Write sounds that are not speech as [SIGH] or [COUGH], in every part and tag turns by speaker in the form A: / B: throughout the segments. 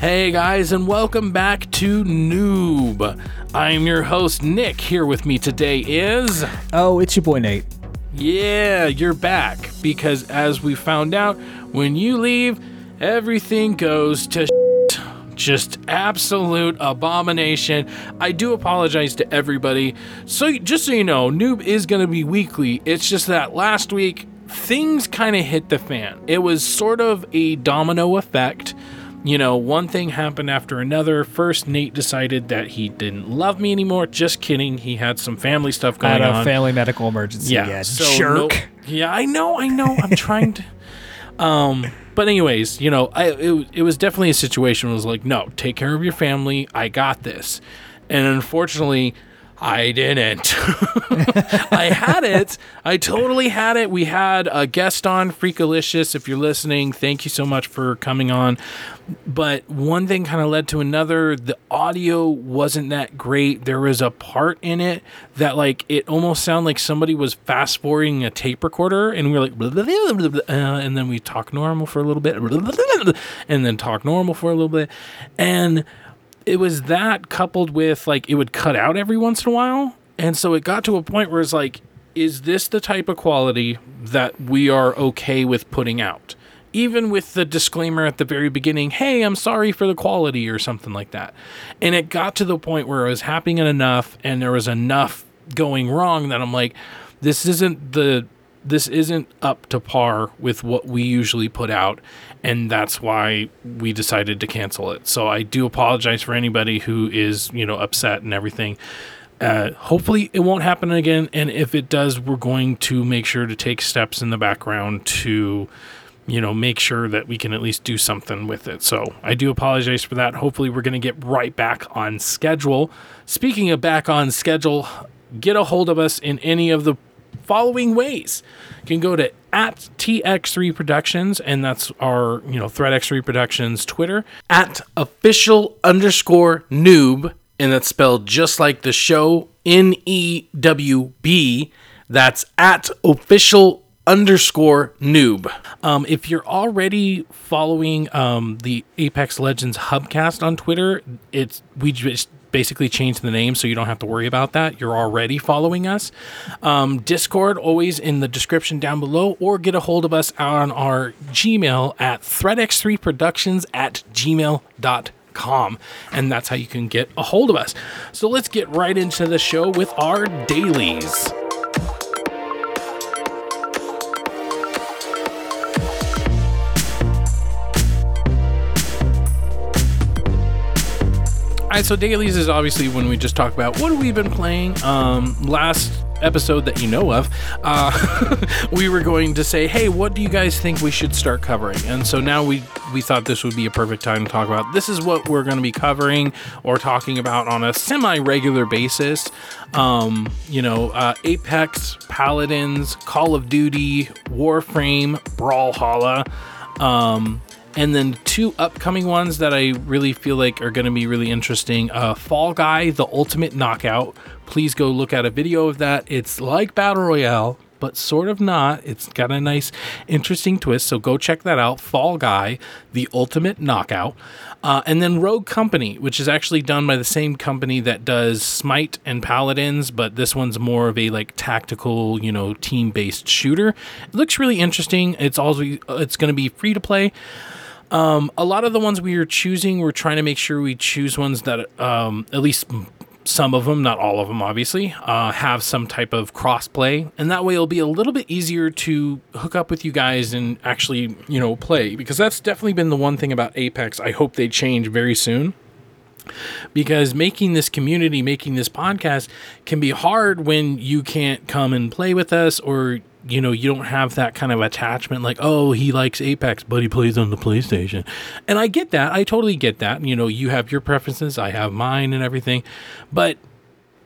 A: Hey guys, and welcome back to Newb. I'm your host, Nick. Here with me today is.
B: Oh, it's your boy Nate.
A: Yeah, you're back. Because as we found out, when you leave, everything goes to shit. just absolute abomination. I do apologize to everybody. So, just so you know, Noob is going to be weekly. It's just that last week, things kind of hit the fan. It was sort of a domino effect you know, one thing happened after another. First, Nate decided that he didn't love me anymore. Just kidding. He had some family stuff going
B: had a
A: on.
B: family medical emergency.
A: yeah,
B: Yeah,
A: so
B: jerk.
A: no- yeah, I know, I know. I'm trying to. [LAUGHS] Um, but anyways, you know, I it, it was definitely a situation. Where it was like, no, take care of your family. I got this. And unfortunately, I didn't. [LAUGHS] I had it. I totally had it. We had a guest on, Freakalicious. If you're listening, thank you so much for coming on. But one thing kind of led to another. The audio wasn't that great. There was a part in it that, like, it almost sounded like somebody was fast forwarding a tape recorder, and we were like, blah, blah, blah, uh, and then we talk normal for a little bit, and then talk normal for a little bit. And it was that coupled with like it would cut out every once in a while. And so it got to a point where it's like, is this the type of quality that we are okay with putting out? Even with the disclaimer at the very beginning, hey, I'm sorry for the quality or something like that. And it got to the point where it was happening enough and there was enough going wrong that I'm like, this isn't the this isn't up to par with what we usually put out and that's why we decided to cancel it. So i do apologize for anybody who is you know upset and everything. Uh, hopefully it won't happen again and if it does we're going to make sure to take steps in the background to you know make sure that we can at least do something with it. So i do apologize for that. Hopefully we're going to get right back on schedule. Speaking of back on schedule get a hold of us in any of the following ways. You can go to at TX3 Productions, and that's our, you know, ThreadX3 Productions Twitter, at official underscore newb, and that's spelled just like the show, N E W B. That's at official underscore newb. Um, if you're already following um, the Apex Legends Hubcast on Twitter, it's we just basically change the name so you don't have to worry about that. You're already following us. Um, Discord always in the description down below, or get a hold of us on our Gmail at threadx3productions at gmail.com. And that's how you can get a hold of us. So let's get right into the show with our dailies. All right, so dailies is obviously when we just talk about what we've been playing. Um, last episode that you know of, uh, [LAUGHS] we were going to say, hey, what do you guys think we should start covering? And so now we we thought this would be a perfect time to talk about. This is what we're going to be covering or talking about on a semi-regular basis. Um, you know, uh, Apex, Paladins, Call of Duty, Warframe, Brawlhalla. Um, and then two upcoming ones that I really feel like are going to be really interesting. Uh, Fall Guy, the Ultimate Knockout. Please go look at a video of that. It's like Battle Royale, but sort of not. It's got a nice, interesting twist. So go check that out. Fall Guy, the Ultimate Knockout. Uh, and then Rogue Company, which is actually done by the same company that does Smite and Paladins, but this one's more of a like tactical, you know, team-based shooter. It looks really interesting. It's also it's going to be free to play. Um, a lot of the ones we are choosing, we're trying to make sure we choose ones that um, at least some of them, not all of them, obviously, uh, have some type of crossplay, and that way it'll be a little bit easier to hook up with you guys and actually, you know, play. Because that's definitely been the one thing about Apex. I hope they change very soon because making this community, making this podcast can be hard when you can't come and play with us or you know, you don't have that kind of attachment like, oh, he likes Apex, but he plays on the PlayStation. And I get that. I totally get that. You know, you have your preferences, I have mine and everything. But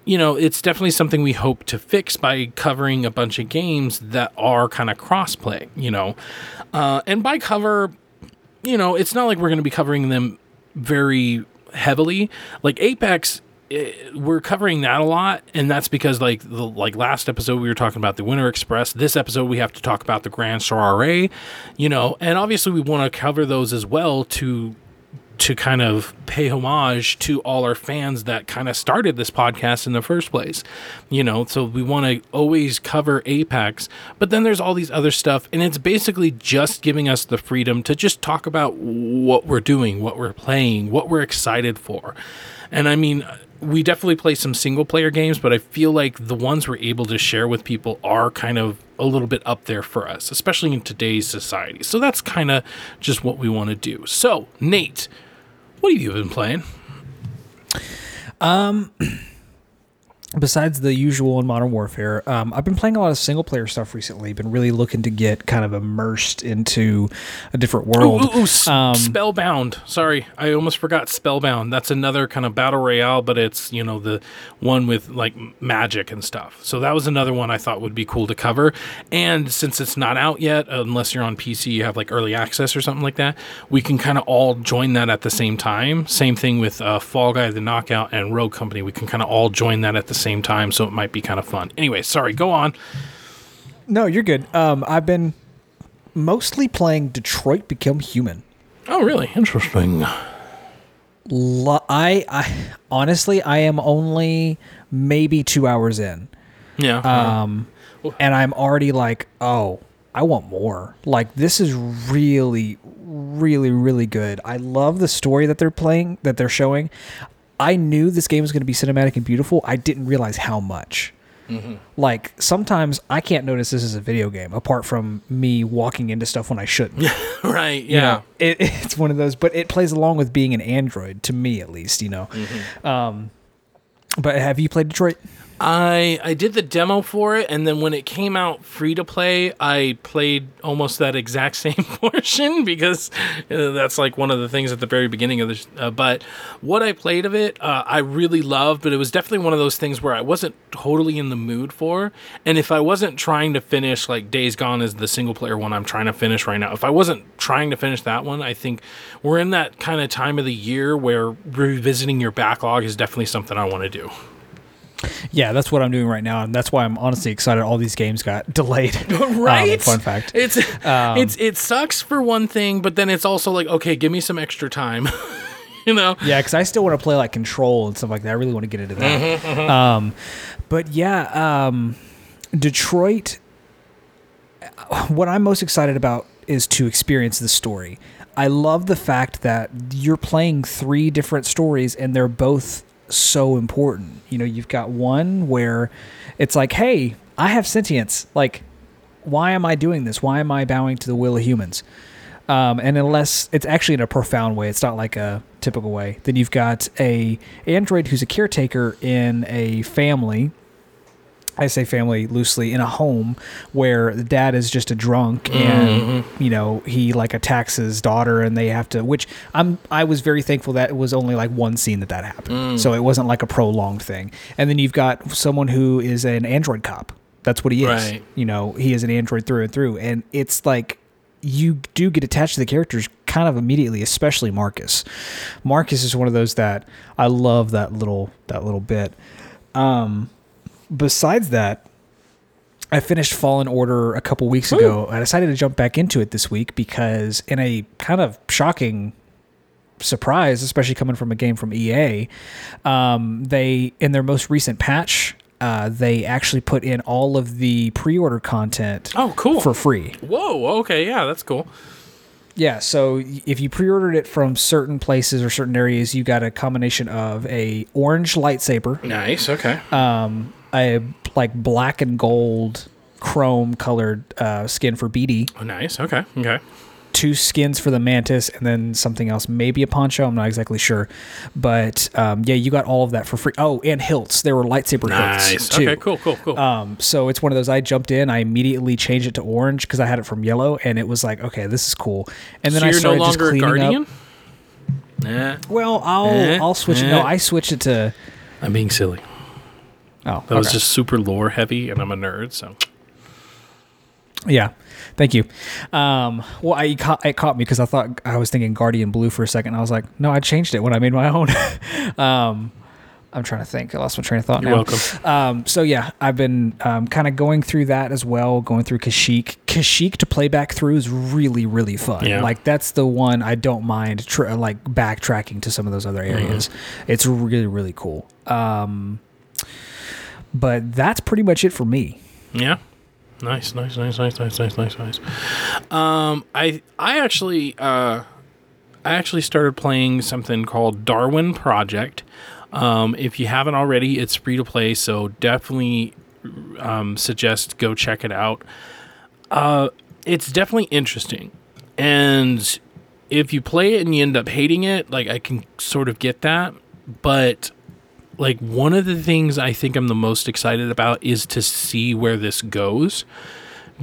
A: you know, it's definitely something we hope to fix by covering a bunch of games that are kind of crossplay, you know. Uh, and by cover, you know, it's not like we're going to be covering them very heavily. Like Apex, we're covering that a lot, and that's because like the like last episode we were talking about the Winter Express. This episode we have to talk about the Grand Soiree, you know, and obviously we want to cover those as well to to kind of pay homage to all our fans that kind of started this podcast in the first place. You know, so we want to always cover Apex, but then there's all these other stuff, and it's basically just giving us the freedom to just talk about what we're doing, what we're playing, what we're excited for. And I mean, we definitely play some single player games, but I feel like the ones we're able to share with people are kind of a little bit up there for us, especially in today's society. So that's kind of just what we want to do. So, Nate, what have you been playing?
B: Um, [CLEARS THROAT] besides the usual in Modern Warfare, um, I've been playing a lot of single player stuff recently. Been really looking to get kind of immersed into a different world.
A: Ooh, ooh, s- Spellbound. Sorry, I almost forgot Spellbound. That's another kind of battle royale, but it's you know the one with like magic and stuff. So that was another one I thought would be cool to cover. And since it's not out yet, unless you're on PC, you have like early access or something like that. We can kind of all join that at the same time. Same thing with uh, Fall Guy, the Knockout, and Rogue Company. We can kind of all join that at the same time, so it might be kind of fun. Anyway, sorry. Go on.
B: No, you're good. Um, I've been mostly playing Detroit Become Human.
A: Oh, really? Interesting.
B: Lo- I, I honestly, I am only maybe two hours in.
A: Yeah.
B: um, and I'm already like, oh, I want more. Like this is really, really, really good. I love the story that they're playing, that they're showing. I knew this game was going to be cinematic and beautiful. I didn't realize how much. Like sometimes I can't notice this is a video game, apart from me walking into stuff when I shouldn't. [LAUGHS]
A: right.
B: You
A: Yeah.
B: know, it, [LAUGHS] it's one of those, but it plays along with being an android to me, at least. You know. Um, but have you played Detroit?
A: I I did the demo for it, and then when it came out free to play, I played almost that exact [LAUGHS] same portion because uh, that's like one of the things at the very beginning of this. Uh, but what I played of it, uh, I really loved, but it was definitely one of those things where I wasn't totally in the mood for. And if I wasn't trying to finish like Days Gone is the single player one I'm trying to finish right now, if I wasn't trying to finish that one, I think we're in that kind of time of the year where revisiting your backlog is definitely something I want to do.
B: Yeah, that's what I'm doing right now, and that's why I'm honestly excited. All these games got [LAUGHS] delayed. [LAUGHS]
A: right?
B: Um, fun fact.
A: It's it's it sucks for one thing, but then it's also like, okay, give me some extra time. [LAUGHS] you know?
B: Yeah, because I still want to play like Control and stuff like that. I really want to get into that.
A: Mm-hmm,
B: Um, but yeah, um, Detroit. What I'm most excited about is to experience the story. I love the fact that you're playing three different stories and they're both so important. You know, you've got one where it's like, hey, I have sentience. Like, why am I doing this? Why am I bowing to the will of humans? Um, and unless it's actually in a profound way, it's not like a typical way. Then you've got a android who's a caretaker in a family. I say family loosely in a home where the dad is just a drunk and you know he like attacks his daughter and they have to which I'm I was very thankful that it was only like one scene that that happened. So it wasn't like a prolonged thing. And then you've got someone who is an android cop. That's what he is.
A: Right.
B: you know he is an android through and through. And it's like you do get attached to the characters kind of immediately especially marcus. Marcus is one of those that i love that little that little bit. Um besides that i finished fallen order a couple weeks ago i decided to jump back into it this week because in a kind of shocking surprise, especially coming from a game from EA. Um, they in their most recent patch, uh, they actually put in all of the pre-order content
A: Oh, cool.
B: for free.
A: Whoa. Okay. Yeah, that's cool.
B: Yeah, so if you pre-ordered it from certain places or certain areas, you got a combination of a orange lightsaber,
A: Nice. Okay.
B: um, a like black and gold chrome colored uh, skin for BD,
A: oh, nice. Okay. Okay.
B: two skins for the mantis and then something else maybe a poncho i'm not exactly sure but um, yeah you got all of that for free oh and hilts there were lightsaber
A: Nice.
B: hilts too
A: Okay. Cool. Cool. Cool.
B: um, so it's one of those i jumped in i immediately changed it to orange because i had it from yellow and it was like okay this is cool and then
A: so
B: i
A: you're no
B: started just
A: longer a
B: cleaning
A: guardian.
B: up
A: Nah.
B: well i'll i'll switch it no i switched it to
A: I'm being silly.
B: Oh
A: That was just super lore heavy, and I'm a nerd. So.
B: Yeah, thank you. Um, well, I caught, it caught me because I thought I was thinking Guardian Blue for a second. I was like, no, I changed it when I made my own. [LAUGHS] um, I'm trying to think. I lost my train of thought
A: You're
B: now.
A: welcome.
B: Um, so yeah, I've been um, kind of going through that as well, going through Kashyyyk. Kashyyyk to play back through is really really fun.
A: Yeah.
B: Like that's the one I don't mind tr- like backtracking to some of those other areas. It's really really cool. Um, but that's pretty much it for me.
A: Yeah. Nice, nice, nice, nice, nice, nice, nice, nice. Um, I I actually uh, I actually started playing something called Darwin Project. Um, if you haven't already, it's free to play, so definitely um, suggest go check it out. Uh, it's definitely interesting, and if you play it and you end up hating it, like I can sort of get that, but like one of the things I think I'm the most excited about is to see where this goes.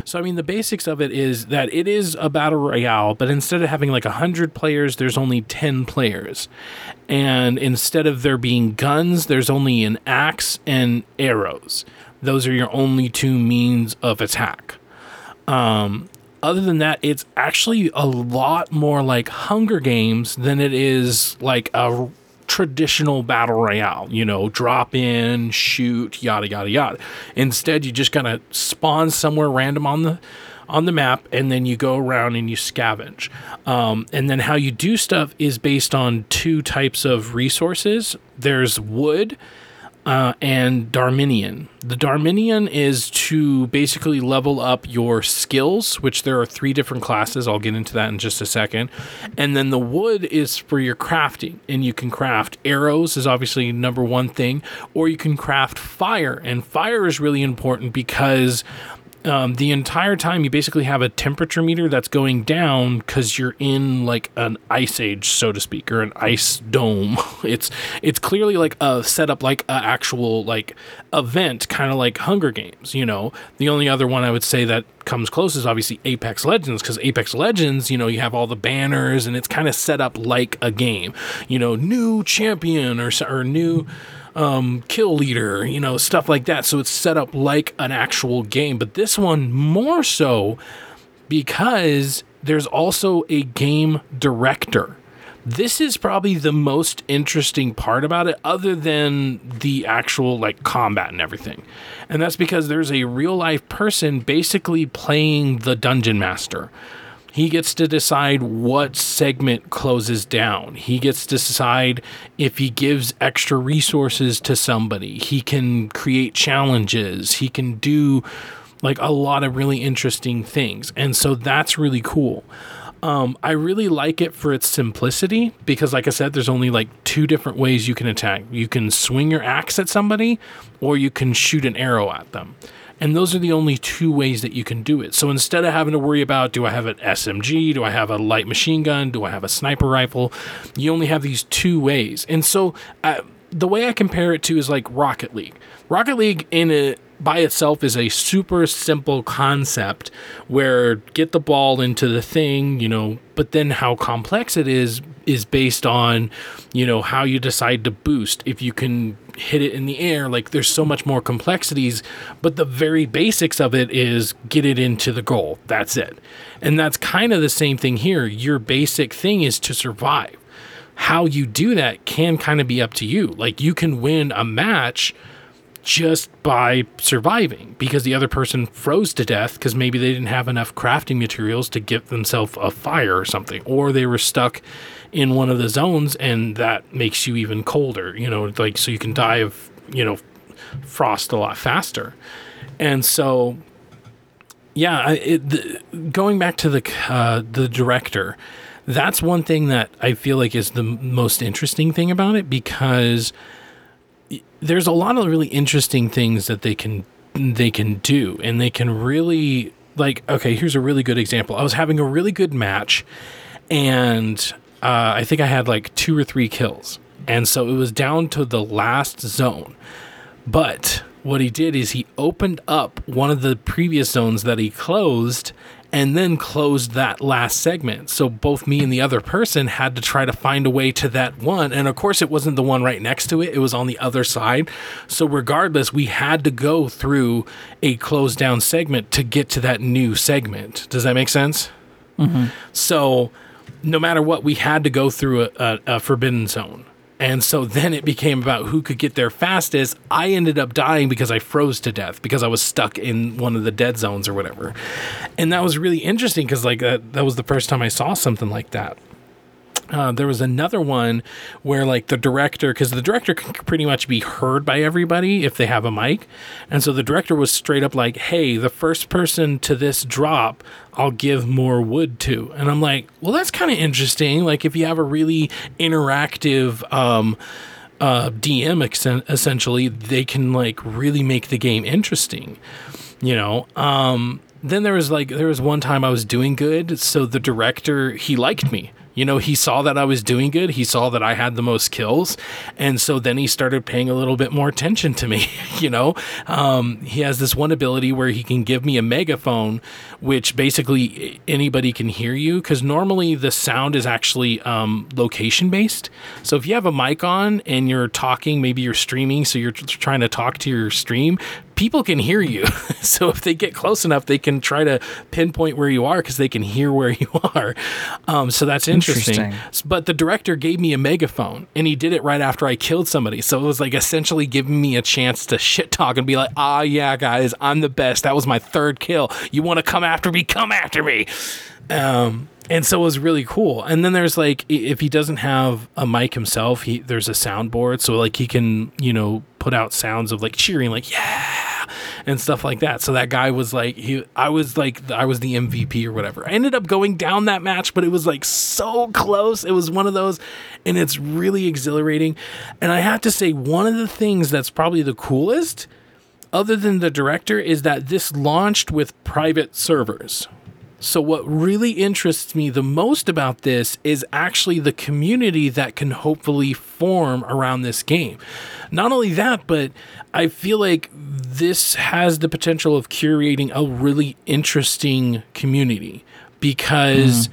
A: So I mean the basics of it is that it is a battle royale, but instead of having like 100 players, there's only 10 players. And instead of there being guns, there's only an axe and arrows. Those are your only two means of attack. Um, other than that, it's actually a lot more like Hunger Games than it is like a traditional battle royale. You know, drop in, shoot, yada yada yada. Instead, you just kind of spawn somewhere random on the on the map, and then you go around and you scavenge. Um, and then how you do stuff is based on two types of resources. There's wood uh, and Darwinium. The Darwinium is to basically level up your skills, which there are three different classes. I'll get into that in just a second. And then the wood is for your crafting, and you can craft arrows, is obviously number one thing, or you can craft fire. And fire is really important because um, the entire time you basically have a temperature meter that's going down because you're in like an ice age, so to speak, or an ice dome. [LAUGHS] It's it's clearly like a setup like an actual like event, kind of like Hunger Games. You know, the only other one I would say that comes close is obviously Apex Legends because Apex Legends, you know, you have all the banners and it's kind of set up like a game. You know, new champion or or new um, kill leader, you know, stuff like that. So it's set up like an actual game. But this one more so because there's also a game director. This is probably the most interesting part about it, other than the actual like combat and everything. And that's because there's a real life person basically playing the dungeon master. He gets to decide what segment closes down. He gets to decide if he gives extra resources to somebody. He can create challenges. He can do like a lot of really interesting things. And so that's really cool. Um, I really like it for its simplicity because, like I said, there's only like two different ways you can attack. You can swing your axe at somebody, or you can shoot an arrow at them. And those are the only two ways that you can do it. So instead of having to worry about do I have an SMG, do I have a light machine gun, do I have a sniper rifle, you only have these two ways. And so uh, the way I compare it to is like Rocket League. Rocket League in a by itself is a super simple concept where get the ball into the thing, you know, but then how complex it is is based on, you know, how you decide to boost. If you can hit it in the air, like there's so much more complexities, but the very basics of it is get it into the goal. That's it. And that's kind of the same thing here. Your basic thing is to survive. How you do that can kind of be up to you. Like you can win a match just by surviving because the other person froze to death because maybe they didn't have enough crafting materials to get themselves a fire or something, or they were stuck in one of the zones and that makes you even colder, you know, like so you can die of, you know, frost a lot faster. And so, yeah, it, the, going back to the uh, the director, that's one thing that I feel like is the most interesting thing about it because there's a lot of really interesting things that they can they can do and they can really like okay here's a really good example. I was having a really good match and uh, i think i had like two or three kills. And so it was down to the last zone. But what he did is he opened up one of the previous zones that he closed and then closed that last segment. So both me and the other person had to try to find a way to that one. And of course, it wasn't the one right next to it, it was on the other side. So, regardless, we had to go through a closed down segment to get to that new segment. Does that make sense? Mm-hmm. So, no matter what, we had to go through a, a, a forbidden zone. And so then it became about who could get there fastest. I ended up dying because I froze to death because I was stuck in one of the dead zones or whatever. And that was really interesting because like that, that was the first time I saw something like that. Uh, there was another one where like the director because the director can pretty much be heard by everybody if they have a mic. And so the director was straight up like hey the first person to this drop i'll give more wood to. And i'm like well that's kind of interesting. Like if you have a really interactive um, uh, dm ex- essentially they can like really make the game interesting you know? Um, then there was like there was one time i was doing good so the director he liked me you know, he saw that I was doing good. He saw that I had the most kills. And so then he started paying a little bit more attention to me. [LAUGHS] you know, um, he has this one ability where he can give me a megaphone, which basically anybody can hear you. Because normally the sound is actually um, location based. So if you have a mic on and you're talking, maybe you're streaming, so you're trying to talk to your stream, people can hear you. [LAUGHS] so if they get close enough, they can try to pinpoint where you are because they can hear where [LAUGHS] you are. Um, so that's interesting. interesting. But the director gave me a megaphone and he did it right after I killed somebody. So it was like essentially giving me a chance to shit talk and be like, ah, yeah, guys, I'm the best. That was my third kill. You want to come after me? Come after me. Um, and so it was really cool. And then there's like if he doesn't have a mic himself, he there's a soundboard, so like he can you know put out sounds of like cheering, like yeah, and stuff like that. So that guy was like he, I was like I was the MVP or whatever. I ended up going down that match, but it was like so close. It was one of those, and it's really exhilarating. And I have to say, one of the things that's probably the coolest. Other than the director, is that this launched with private servers, so, what really interests me the most about this is actually the community that can hopefully form around this game. Not only that, but I feel like this has the potential of curating a really interesting community because mm.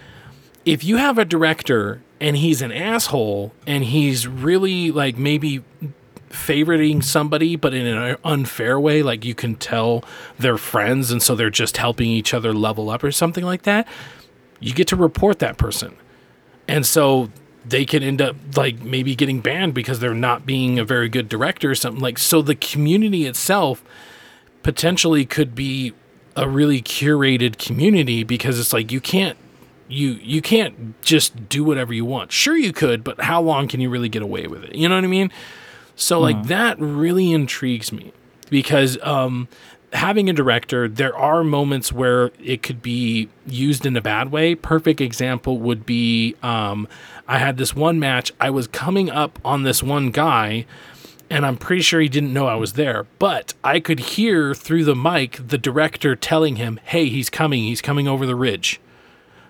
A: if you have a director and he's an asshole and he's really like maybe favoriting somebody, but in an unfair way. Like you can tell they're friends and so they're just helping each other level up or something like that. You get to report that person. And so they can end up like maybe getting banned because they're not being a very good director or something like so the community itself potentially could be a really curated community because it's like you can't you you can't just do whatever you want. Sure you could, but how long can you really get away with it? You know what I mean? So like mm. that really intrigues me because um, having a director, there are moments where it could be used in a bad way. Perfect example would be um, I had this one match. I was coming up on this one guy, and I'm pretty sure he didn't know I was there, but I could hear through the mic the director telling him, "Hey, he's coming. He's coming over the ridge."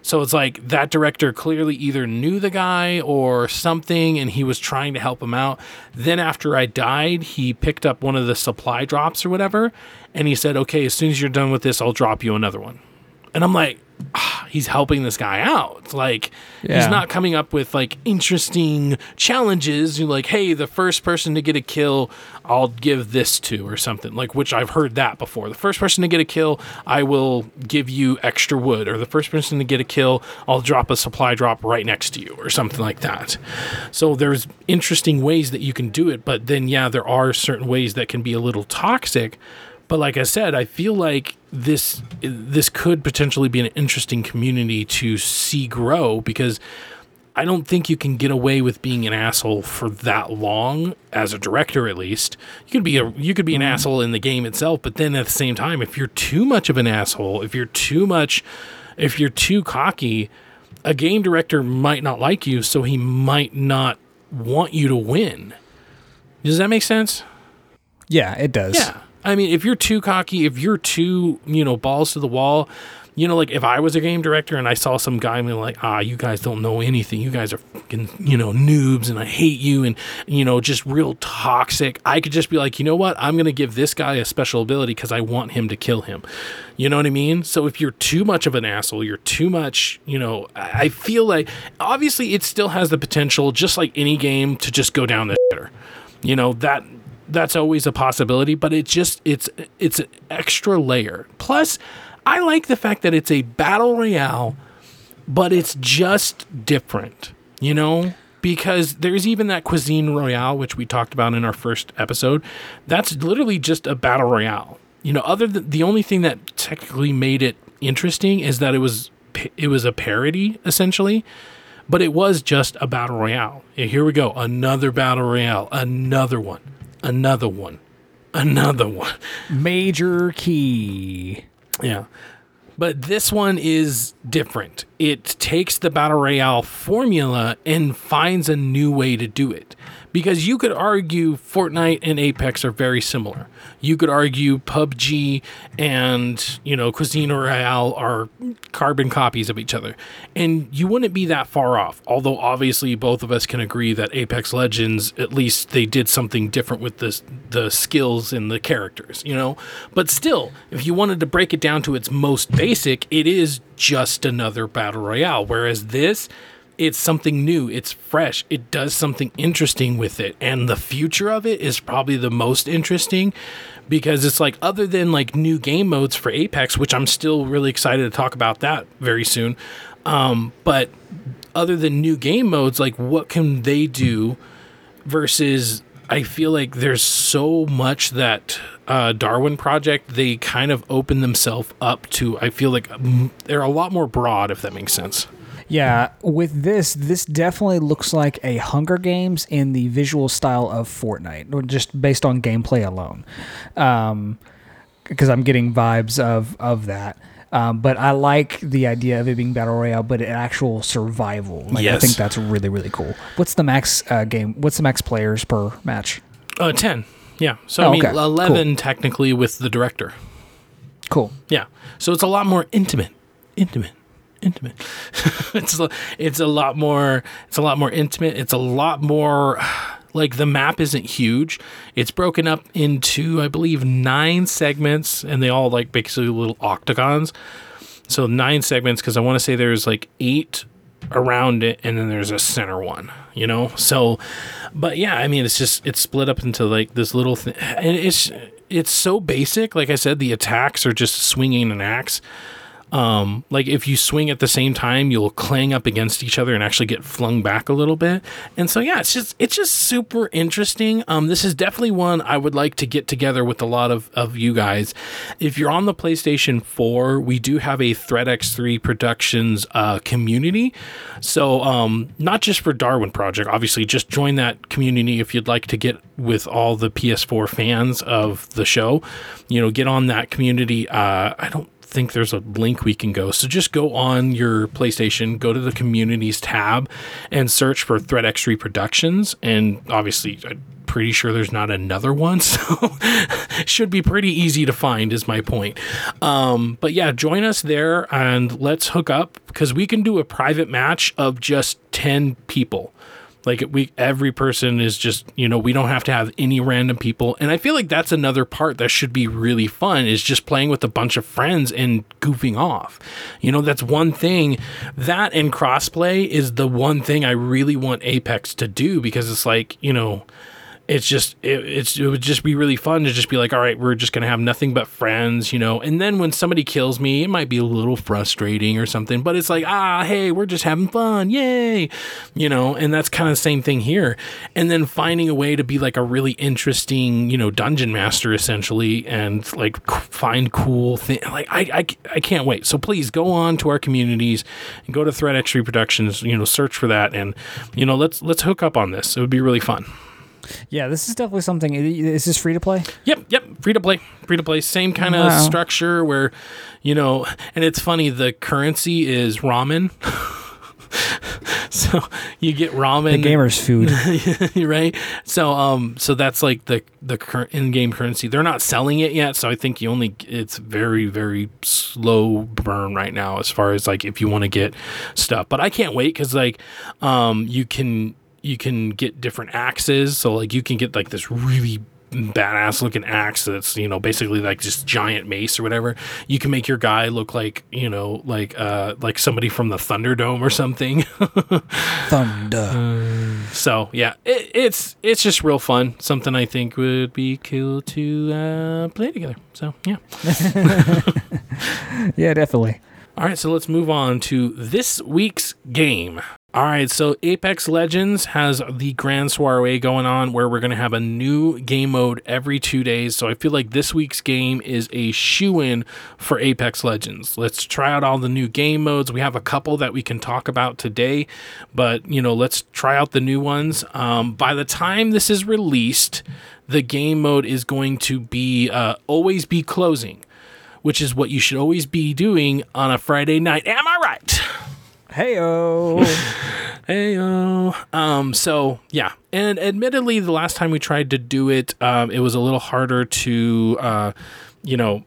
A: So it's like that director clearly either knew the guy or something and he was trying to help him out. Then after I died, he picked up one of the supply drops or whatever and he said, "Okay, as soon as you're done with this, I'll drop you another one." And I'm like, [SIGHS] he's helping this guy out. Like yeah. he's not coming up with like interesting challenges. You're like, hey, the first person to get a kill, I'll give this to or something. Like which I've heard that before. The first person to get a kill, I will give you extra wood, or the first person to get a kill, I'll drop a supply drop right next to you, or something like that. So there's interesting ways that you can do it, but then yeah, there are certain ways that can be a little toxic. But like I said, I feel like this this could potentially be an interesting community to see grow because I don't think you can get away with being an asshole for that long as a director at least. You could be a you could be an mm-hmm. asshole in the game itself, but then at the same time if you're too much of an asshole, if you're too much if you're too cocky, a game director might not like you, so he might not want you to win. Does that make sense?
B: Yeah, it does.
A: Yeah. I mean, if you're too cocky, if you're too, you know, balls to the wall, you know, like if I was a game director and I saw some guy and like, ah, you guys don't know anything. You guys are fucking, you know, noobs and I hate you and, you know, just real toxic. I could just be like, you know what? I'm going to give this guy a special ability because I want him to kill him. You know what I mean? So if you're too much of an asshole, you're too much, you know, I feel like obviously it still has the potential, just like any game, to just go down the shitter. You know, that that's always a possibility, but it's just it's it's an extra layer. Plus, I like the fact that it's a battle royale, but it's just different, you know? because there's even that cuisine royale which we talked about in our first episode. That's literally just a battle royale. You know, other than the only thing that technically made it interesting is that it was it was a parody essentially, but it was just a battle royale. Here we go, another battle royale, another one, another one, another one.
B: Major key.
A: Yeah. But this one is different. It takes the Battle Royale formula and finds a new way to do it. Because you could argue Fortnite and Apex are very similar. You could argue PUBG and, you know, Cuisine Royale are carbon copies of each other. And you wouldn't be that far off. Although obviously both of us can agree that Apex Legends, at least they did something different with the, the skills and the characters, you know? But still, if you wanted to break it down to its most basic, it is just another battle royale. Whereas this, it's something new, it's fresh, it does something interesting with it. And the future of it is probably the most interesting because it's like, other than like new game modes for Apex, which I'm still really excited to talk about that very soon. Um, but other than new game modes, like what can they do versus I feel like there's so much that uh, Darwin Project they kind of open themselves up to. I feel like mm, they're a lot more broad, if that makes sense.
B: Yeah, with this, this definitely looks like a Hunger Games in the visual style of Fortnite, or just based on gameplay alone. Um, because I'm getting vibes of of that. Um, but I like the idea of it being battle royale, but an actual survival. Like I think that's really really cool. What's the max uh, game? What's the max players per match?
A: Uh, ten, yeah. So
B: Oh,
A: I mean,
B: okay.
A: eleven technically with the director.
B: Cool.
A: Yeah. So it's a lot more intimate. Intimate. Intimate. [LAUGHS] it's a, it's a lot more it's a lot more intimate. It's a lot more like the map isn't huge. It's broken up into I believe 9 segments and they all like basically little octagons. So 9 segments cuz I want to say there's like 8 around it and then there's a center one, you know? So but yeah, I mean it's just it's split up into like this little thing and it's it's so basic. Like I said, the attacks are just swinging an axe. Um, like if you swing at the same time, you'll clang up against each other and actually get flung back a little bit. And so yeah, it's just it's just super interesting. Um, this is definitely one I would like to get together with a lot of, of you guys. If you're on the PlayStation 4, we do have a ThreadX3 Productions uh, community. So um, not just for Darwin Project, obviously, just join that community if you'd like to get with all the PS4 fans of the show. You know, get on that community. Uh, I don't think there's a link we can go. So just go on your PlayStation, go to the communities tab, and search for ThreadX3 Productions. And obviously, I'm pretty sure there's not another one, [LAUGHS] so should be pretty easy to find. Is my point. Um, but yeah, join us there and let's hook up because we can do a private match of just ten people. Like we, every person is just, you know, we don't have to have any random people. And I feel like that's another part that should be really fun is just playing with a bunch of friends and goofing off. You know, that's one thing. That and crossplay is the one thing I really want Apex to do because it's like, you know, it's just it, it's it would just be really fun to just be like all right we're just gonna have nothing but friends you know? And then when somebody kills me it might be a little frustrating or something but it's like ah hey we're just having fun yay you know? And that's kind of the same thing here. And then finding a way to be like a really interesting you know dungeon master essentially and like find cool thing like I, I i can't wait. So please go on to our communities and go to threat x productions you know search for that and you know let's let's hook up on this. It would be really fun
B: Yeah, this is definitely something. Is this free to play?
A: Yep, yep. Free to play, free to play. Same kind of
B: Wow. structure
A: where, you know, and it's funny. The currency is ramen, [LAUGHS] so you get ramen.
B: The gamer's food. [LAUGHS]
A: right? So, um, so that's like the the current in-game currency. They're not selling it yet, so I think you only it's very very slow burn right now as far as like if you want to get stuff. But I can't wait because like, um, you can you can get different axes. So like you can get like this really badass looking axe that's you know basically like just giant mace or whatever you can make your guy look like you know like uh like somebody from the thunderdome or something [LAUGHS]
B: Thunder.
A: so yeah it, it's it's just real fun something i think would be cool to uh play together so yeah [LAUGHS]
B: Yeah, definitely.
A: All right, so let's move on to this week's game. All right, so Apex Legends has the grand soiree going on where we're going to have a new game mode every two days. So I feel like this week's game is a shoe in for Apex Legends. Let's try out all the new game modes. We have a couple that we can talk about today, but you know, let's try out the new ones. Um, by the time this is released, the game mode is going to be uh, always be closing, which is what you should always be doing on a Friday night. Am I right?
B: Heyo. [LAUGHS]
A: Hey, um, so yeah, and admittedly, the last time we tried to do it, um, it was a little harder to, uh, you know,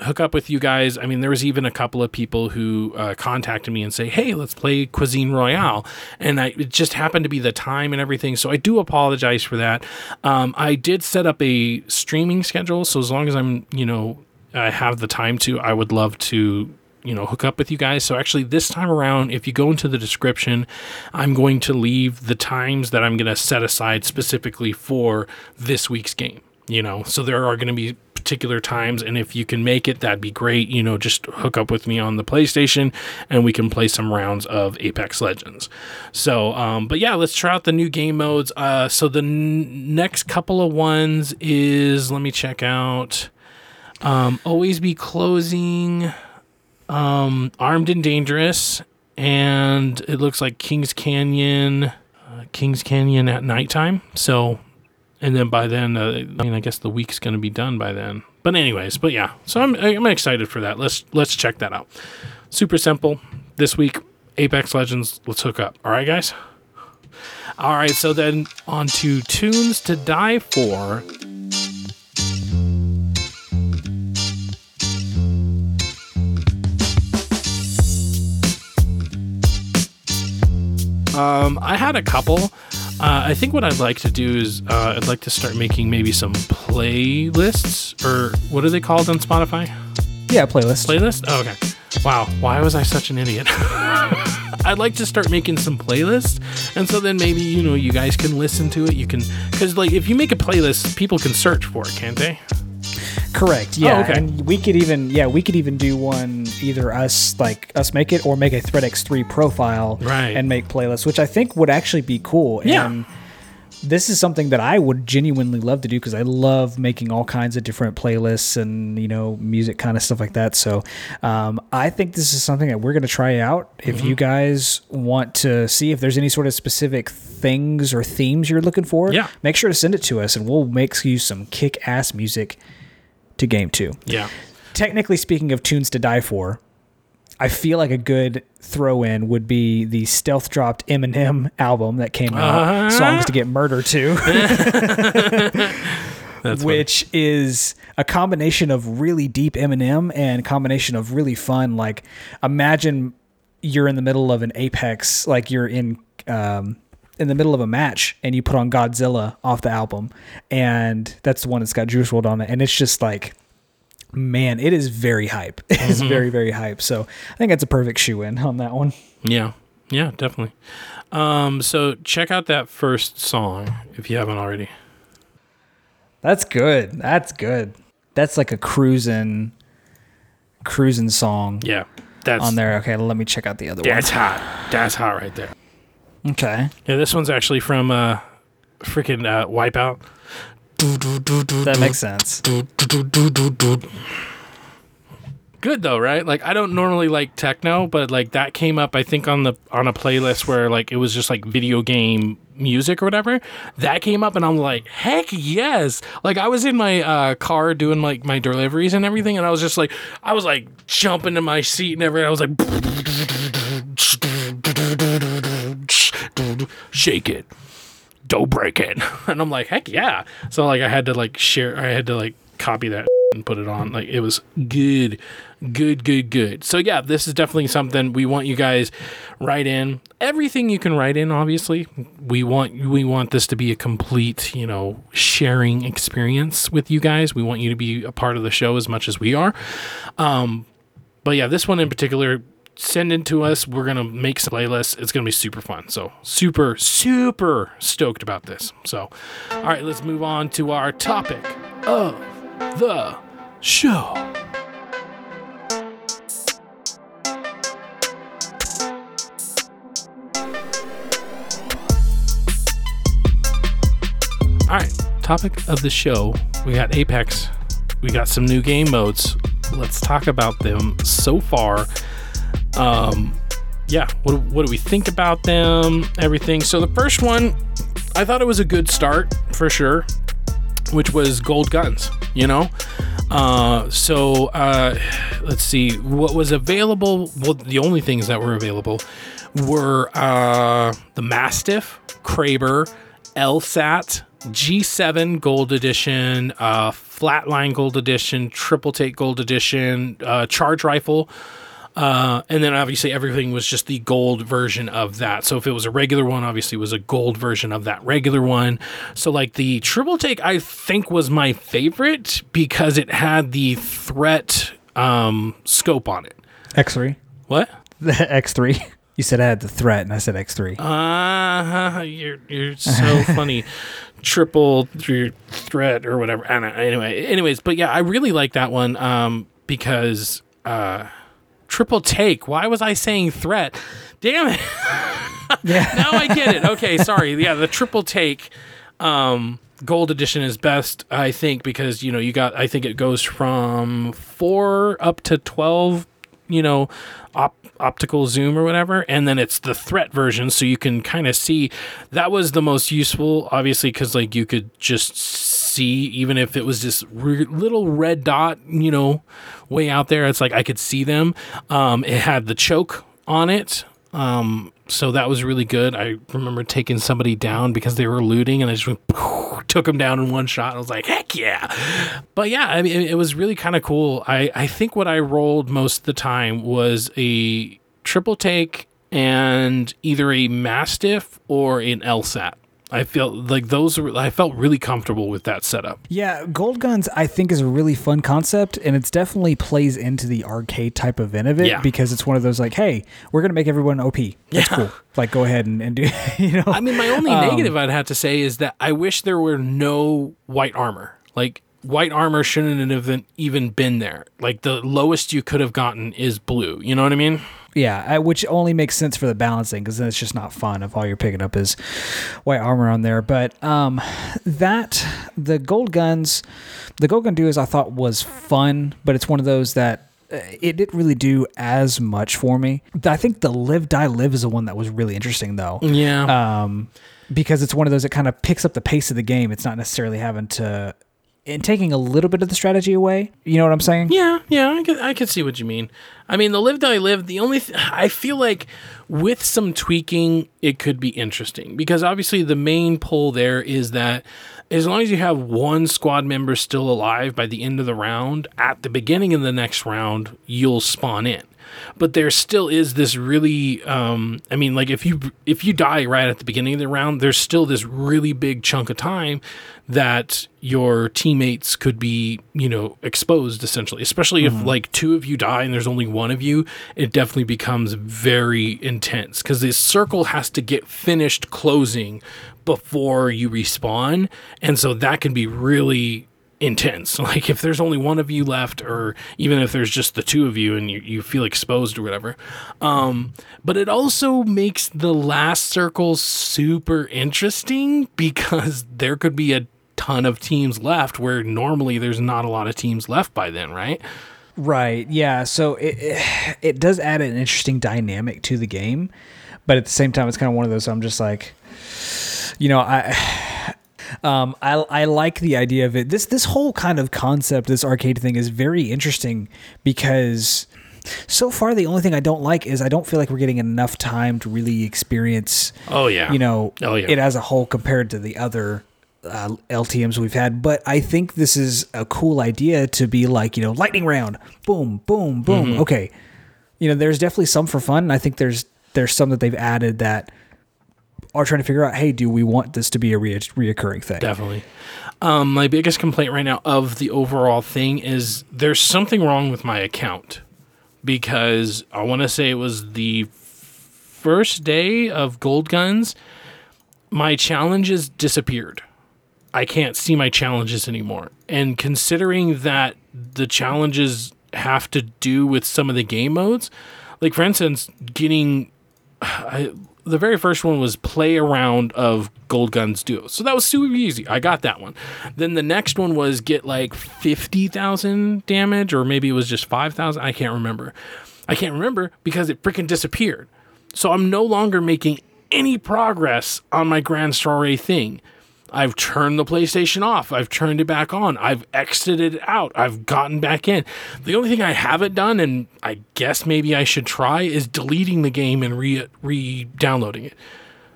A: hook up with you guys. I mean, there was even a couple of people who uh, contacted me and say, "Hey, let's play Cuisine Royale," and I, it just happened to be the time and everything. So I do apologize for that. Um, I did set up a streaming schedule, so as long as I'm, you know, I have the time to, I would love to you know hook up with you guys. So actually this time around if you go into the description i'm going to leave the times that i'm going to set aside specifically for this week's game you know? So there are going to be particular times and if you can make it that'd be great. You know just hook up with me on the playstation and we can play some rounds of apex legends. So um, but yeah let's try out the new game modes. Uh, so the n- next couple of ones is let me check out um, always be closing um, Armed and Dangerous, and it looks like Kings Canyon, uh, Kings Canyon at nighttime. So, and then by then, uh, I mean, I guess the week's going to be done by then. But anyways, but yeah, so I'm I'm excited for that. Let's let's check that out. Super simple. This week, Apex Legends. Let's hook up. All right, guys. All right, so then on to tunes to die for. Um, I had a couple. Uh, I think what I'd like to do is uh, I'd like to start making maybe some playlists, or what are they called on Spotify?
B: Yeah, playlist.
A: Playlist? Oh, okay. Wow, why was I such an idiot? [LAUGHS] I'd like to start making some playlists, and so then maybe you know you guys can listen to it. You can because like if you make a playlist, people can search for it, can't they?
B: Correct. Yeah.
A: Oh, okay.
B: And we could even yeah we could even do one either us like us make it or make a ThreadX3 profile
A: Right.
B: and make playlists, which I think would actually be cool.
A: Yeah.
B: And this is something that I would genuinely love to do because I love making all kinds of different playlists and you know music kind of stuff like that. So um, I think this is something that we're going to try out. If
A: Mm-hmm.
B: you guys want to see if there's any sort of specific things or themes you're looking for,
A: Yeah.
B: make sure to send it to us and we'll make you some kick ass music to game two.
A: Yeah.
B: Technically speaking of tunes to die for, I feel like a good throw in would be the stealth dropped Eminem album that came out,
A: Uh-huh.
B: Songs to Get Murdered to, [LAUGHS] which is a combination of really deep Eminem and combination of really fun. Like, imagine you're in the middle of an Apex, like you're in. Um, in the middle of a match and you put on Godzilla off the album and that's the one that's got Juice WRLD on it and it's just like man, it is very hype. [LAUGHS] It is very, very hype. So I think that's a perfect shoe in on that one.
A: Yeah. Yeah, definitely. Um, so check out that first song if you haven't already.
B: That's good. That's good. That's like a cruising, cruising song
A: Yeah. That's
B: on there. Okay, let me check out the other one.
A: That's hot. That's hot right there.
B: One. Okay,
A: Yeah, this one's actually from uh freaking uh, Wipeout.
B: that makes sense.
A: Good though, right? Like I don't normally like techno, but like that came up I think on the on a playlist where like it was just like video game music or whatever. That came up and I'm like, "Heck yes." Like I was in my uh car doing like my deliveries and everything and I was just like I was like jumping in my seat and everything. I was like [LAUGHS] shake it. Don't break it. [LAUGHS] And I'm like, heck yeah. So like I had to like share I had to like copy that and put it on. Like it was good. Good, good, good. So yeah, this is definitely something we want you guys write in. Everything you can write in, obviously. We want we want this to be a complete, you know, sharing experience with you guys. We want you to be a part of the show as much as we are. Um, but yeah, this one in particular, send in to us. We're gonna make some playlists. It's gonna be super fun. So super super stoked about this. So all right, let's move on to our topic of the show. All right, topic of the show. We got Apex. We got some new game modes. Let's talk about them so far um, yeah, what, what do we think about them? Everything. So the first one, I thought it was a good start for sure, which was gold guns. You know, uh, so uh, let's see what was available. Well, the only things that were available were uh, the Mastiff, Kraber, L-STAR, G7 Gold Edition, uh, Flatline Gold Edition, Triple Take Gold Edition, uh, Charge Rifle. Uh, and then obviously everything was just the gold version of that. So if it was a regular one, obviously it was a gold version of that regular one. So like the triple take, I think was my favorite because it had the threat um, scope on it.
B: X3.
A: What? [LAUGHS]
B: The X3. You said I had the threat, and I said X3.
A: Uh, you're you're so [LAUGHS] funny. Triple through threat or whatever. I don't know. Anyway, anyways, but yeah, I really like that one um, because uh, triple take. Why was I saying threat? Damn it. [LAUGHS]
B: yeah.
A: now I get it. Okay, sorry. Yeah, the triple take um, gold edition is best, I think, because you know you got. I think it goes from four up to twelve. You know, op- optical zoom or whatever, and then it's the threat version, so you can kind of see. That was the most useful, obviously, because like you could just see, even if it was just re- little red dot, you know, way out there. It's like I could see them. Um, it had the choke on it. Um, so that was really good. I remember taking somebody down because they were looting, and I just went, took them down in one shot. I was like, heck yeah! But yeah, I mean, it, was really kind of cool. I I think what I rolled most of the time was a triple take and either a mastiff or an L-STAR. I felt like those were, I felt really comfortable with that setup.
B: Yeah, Gold Guns I think is a really fun concept and it's definitely plays into the arcade type event of it
A: Yeah.
B: because it's one of those like, hey, we're gonna make everyone OP. That's
A: Yeah.
B: cool. Like go ahead and, and do [LAUGHS] you know
A: I mean, my only
B: Um,
A: negative I'd have to say is that I wish there were no white armor. Like white armor shouldn't have even been there. Like the lowest you could have gotten is blue. You know what I mean?
B: Yeah, I, which only makes sense for the balancing because then it's just not fun if all you're picking up is white armor on there. But um, that the gold guns, the gold gun duos I thought was fun, but it's one of those that uh, it didn't really do as much for me. I think the live die live is the one that was really interesting though.
A: Yeah.
B: Um, because it's one of those that kind of picks up the pace of the game. It's not necessarily having to and taking a little bit of the strategy away. You know what I'm saying?
A: Yeah, yeah, I can, I see what you mean. I mean, the live die live. The only th- I feel like with some tweaking, it could be interesting because obviously the main pull there is that as long as you have one squad member still alive by the end of the round, at the beginning of the next round, you'll spawn in. But there still is this really, um, I mean, like if you if you die right at the beginning of the round, there's still this really big chunk of time that your teammates could be, you know, exposed essentially. Especially if like two of you die and there's only one of you, it definitely becomes very intense because this circle has to get finished closing before you respawn, and so that can be really intense. [LAUGHS] Like if there's only one of you left, or even if there's just the two of you and you, you feel exposed or whatever. Um, but it also makes the last circle super interesting because [LAUGHS] there could be a ton of teams left where normally there's not a lot of teams left by then, right?
B: Right. Yeah. So it, it [SIGHS] it does add an interesting dynamic to the game, but at the same time, it's kind of one of those. I'm just like, [SIGHS] you know, I. Um, I, I like the idea of it. This this whole kind of concept, this arcade thing, is very interesting because so far the only thing I don't like is I don't feel like we're getting enough time to really experience
A: Oh yeah.
B: you know
A: Oh, yeah.
B: it as a whole compared to the other uh, LTM's we've had. But I think this is a cool idea to be like you know lightning round, boom, boom, boom.
A: Mm-hmm.
B: Okay, you know there's definitely some for fun. And I think there's there's some that they've added that are trying to figure out, hey, do we want this to be a rea- reoccurring thing?
A: Definitely. Um, my biggest complaint right now of the overall thing is there's something wrong with my account because I want to say it was the first day of Gold Guns. My challenges disappeared. I can't see my challenges anymore. And considering that the challenges have to do with some of the game modes, like for instance, getting [SIGHS] I, the very first one was play a round of Gold Guns Duo. So that was super easy. I got that one. Then the next one was get like 50,000 damage, or maybe it was just 5,000. I can't remember. I can't remember because it freaking disappeared. So I'm no longer making any progress on my Grand Soiree thing. I've turned the PlayStation off. I've turned it back on. I've exited it out. I've gotten back in. The only thing I haven't done, and I guess maybe I should try, is deleting the game and re re downloading it.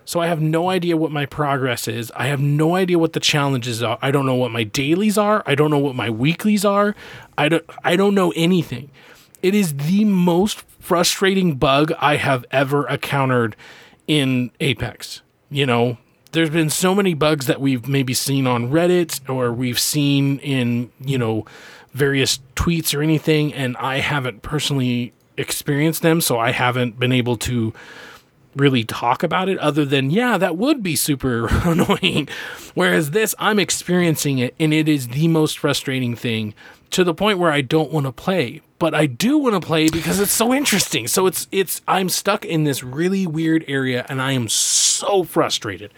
A: So I have no idea what my progress is. I have no idea what the challenges are. I don't know what my dailies are. I don't know what my weeklies are. I don't I don't know anything. It is the most frustrating bug I have ever encountered in Apex. You know, there's been so many bugs that we've maybe seen on Reddit or we've seen in, you know, various tweets or anything, and I haven't personally experienced them, so I haven't been able to really talk about it other than, yeah, that would be super [LAUGHS] annoying. Whereas this, I'm experiencing it, and it is the most frustrating thing to the point where I don't want to play. But I do want to play because it's so interesting. So it's it's I'm stuck in this really weird area and I am so frustrated.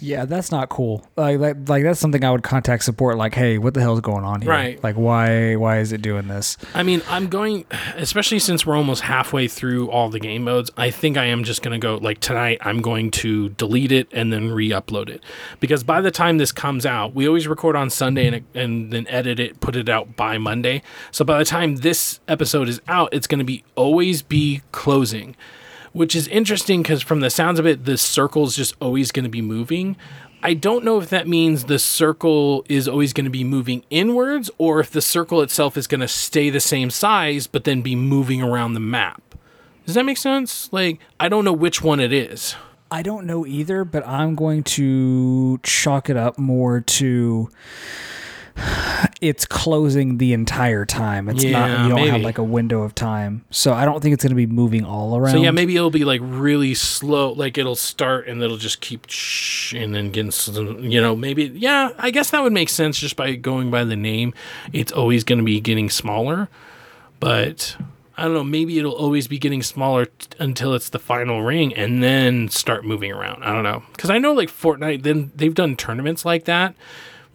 B: Yeah, that's not cool. Like, like, like that's something I would contact support. Like, hey, what the hell is going on here?
A: Right.
B: Like, why, why is it doing this?
A: I mean, I'm going, especially since we're almost halfway through all the game modes. I think I am just going to go like tonight. I'm going to delete it and then re-upload it because by the time this comes out, we always record on Sunday and and then edit it, put it out by Monday. So by the time this episode is out, it's going to be always be closing which is interesting because from the sounds of it, the circle's just always going to be moving. I don't know if that means the circle is always going to be moving inwards or if the circle itself is going to stay the same size but then be moving around the map. Does that make sense? Like, I don't know which one it is.
B: I don't know either, but I'm going to chalk it up more to it's closing the entire time. It's
A: Yeah,
B: not you don't have like a window of time. So I don't think it's going to be moving all around.
A: So yeah, maybe it'll be like really slow. Like it'll start and it'll just keep shh, and then get some- you know maybe yeah. I guess that would make sense just by going by the name. It's always going to be getting smaller, but I don't know. Maybe it'll always be getting smaller t- until it's the final ring and then start moving around. I don't know because I know like Fortnite. Then they've done tournaments like that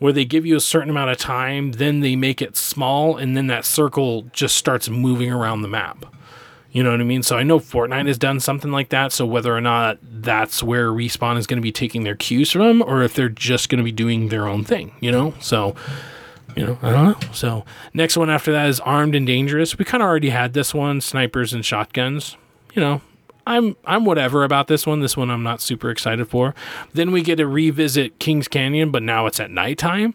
A: where they give you a certain amount of time, then they make it small, and then that circle just starts moving around the map. You know what I mean? So I know Fortnite has done something like that. So whether or not that's where Respawn is going to be taking their cues from, or if they're just going to be doing their own thing, you know? So, you know, I don't know. So next one after that is Armed and Dangerous. We kind of already had this one, snipers and shotguns. You know, I'm I'm whatever about this one. This one I'm not super excited for. Then we get to revisit Kings Canyon, but now it's at nighttime.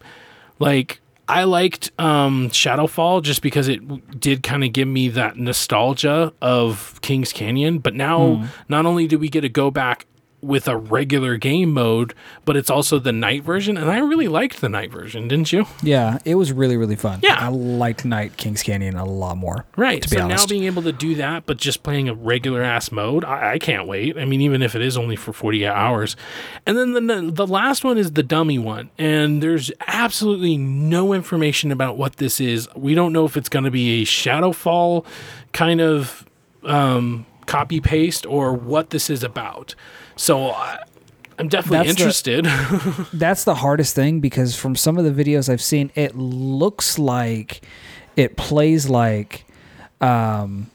A: Like I liked um, Shadowfall just because it did kind of give me that nostalgia of Kings Canyon. But now, not only do we get to go back with a regular game mode, but it's also the night version, and I really liked the night version, didn't you?
B: yeah, it was really really fun.
A: Yeah.
B: I liked Night Kings Canyon a lot more.
A: Right.
B: To be
A: so
B: honest.
A: now being able to do that, but just playing a regular ass mode, I, I can't wait. I mean, even if it is only for 48 hours. And then the, the last one is the dummy one. And there's absolutely no information about what this is. We don't know if it's going to be a Shadowfall kind of um, copy paste or what this is about. So I, I'm definitely
B: That's the-
A: interested. [LAUGHS]
B: That's the hardest thing because from some of the videos I've seen, it looks like it plays like um,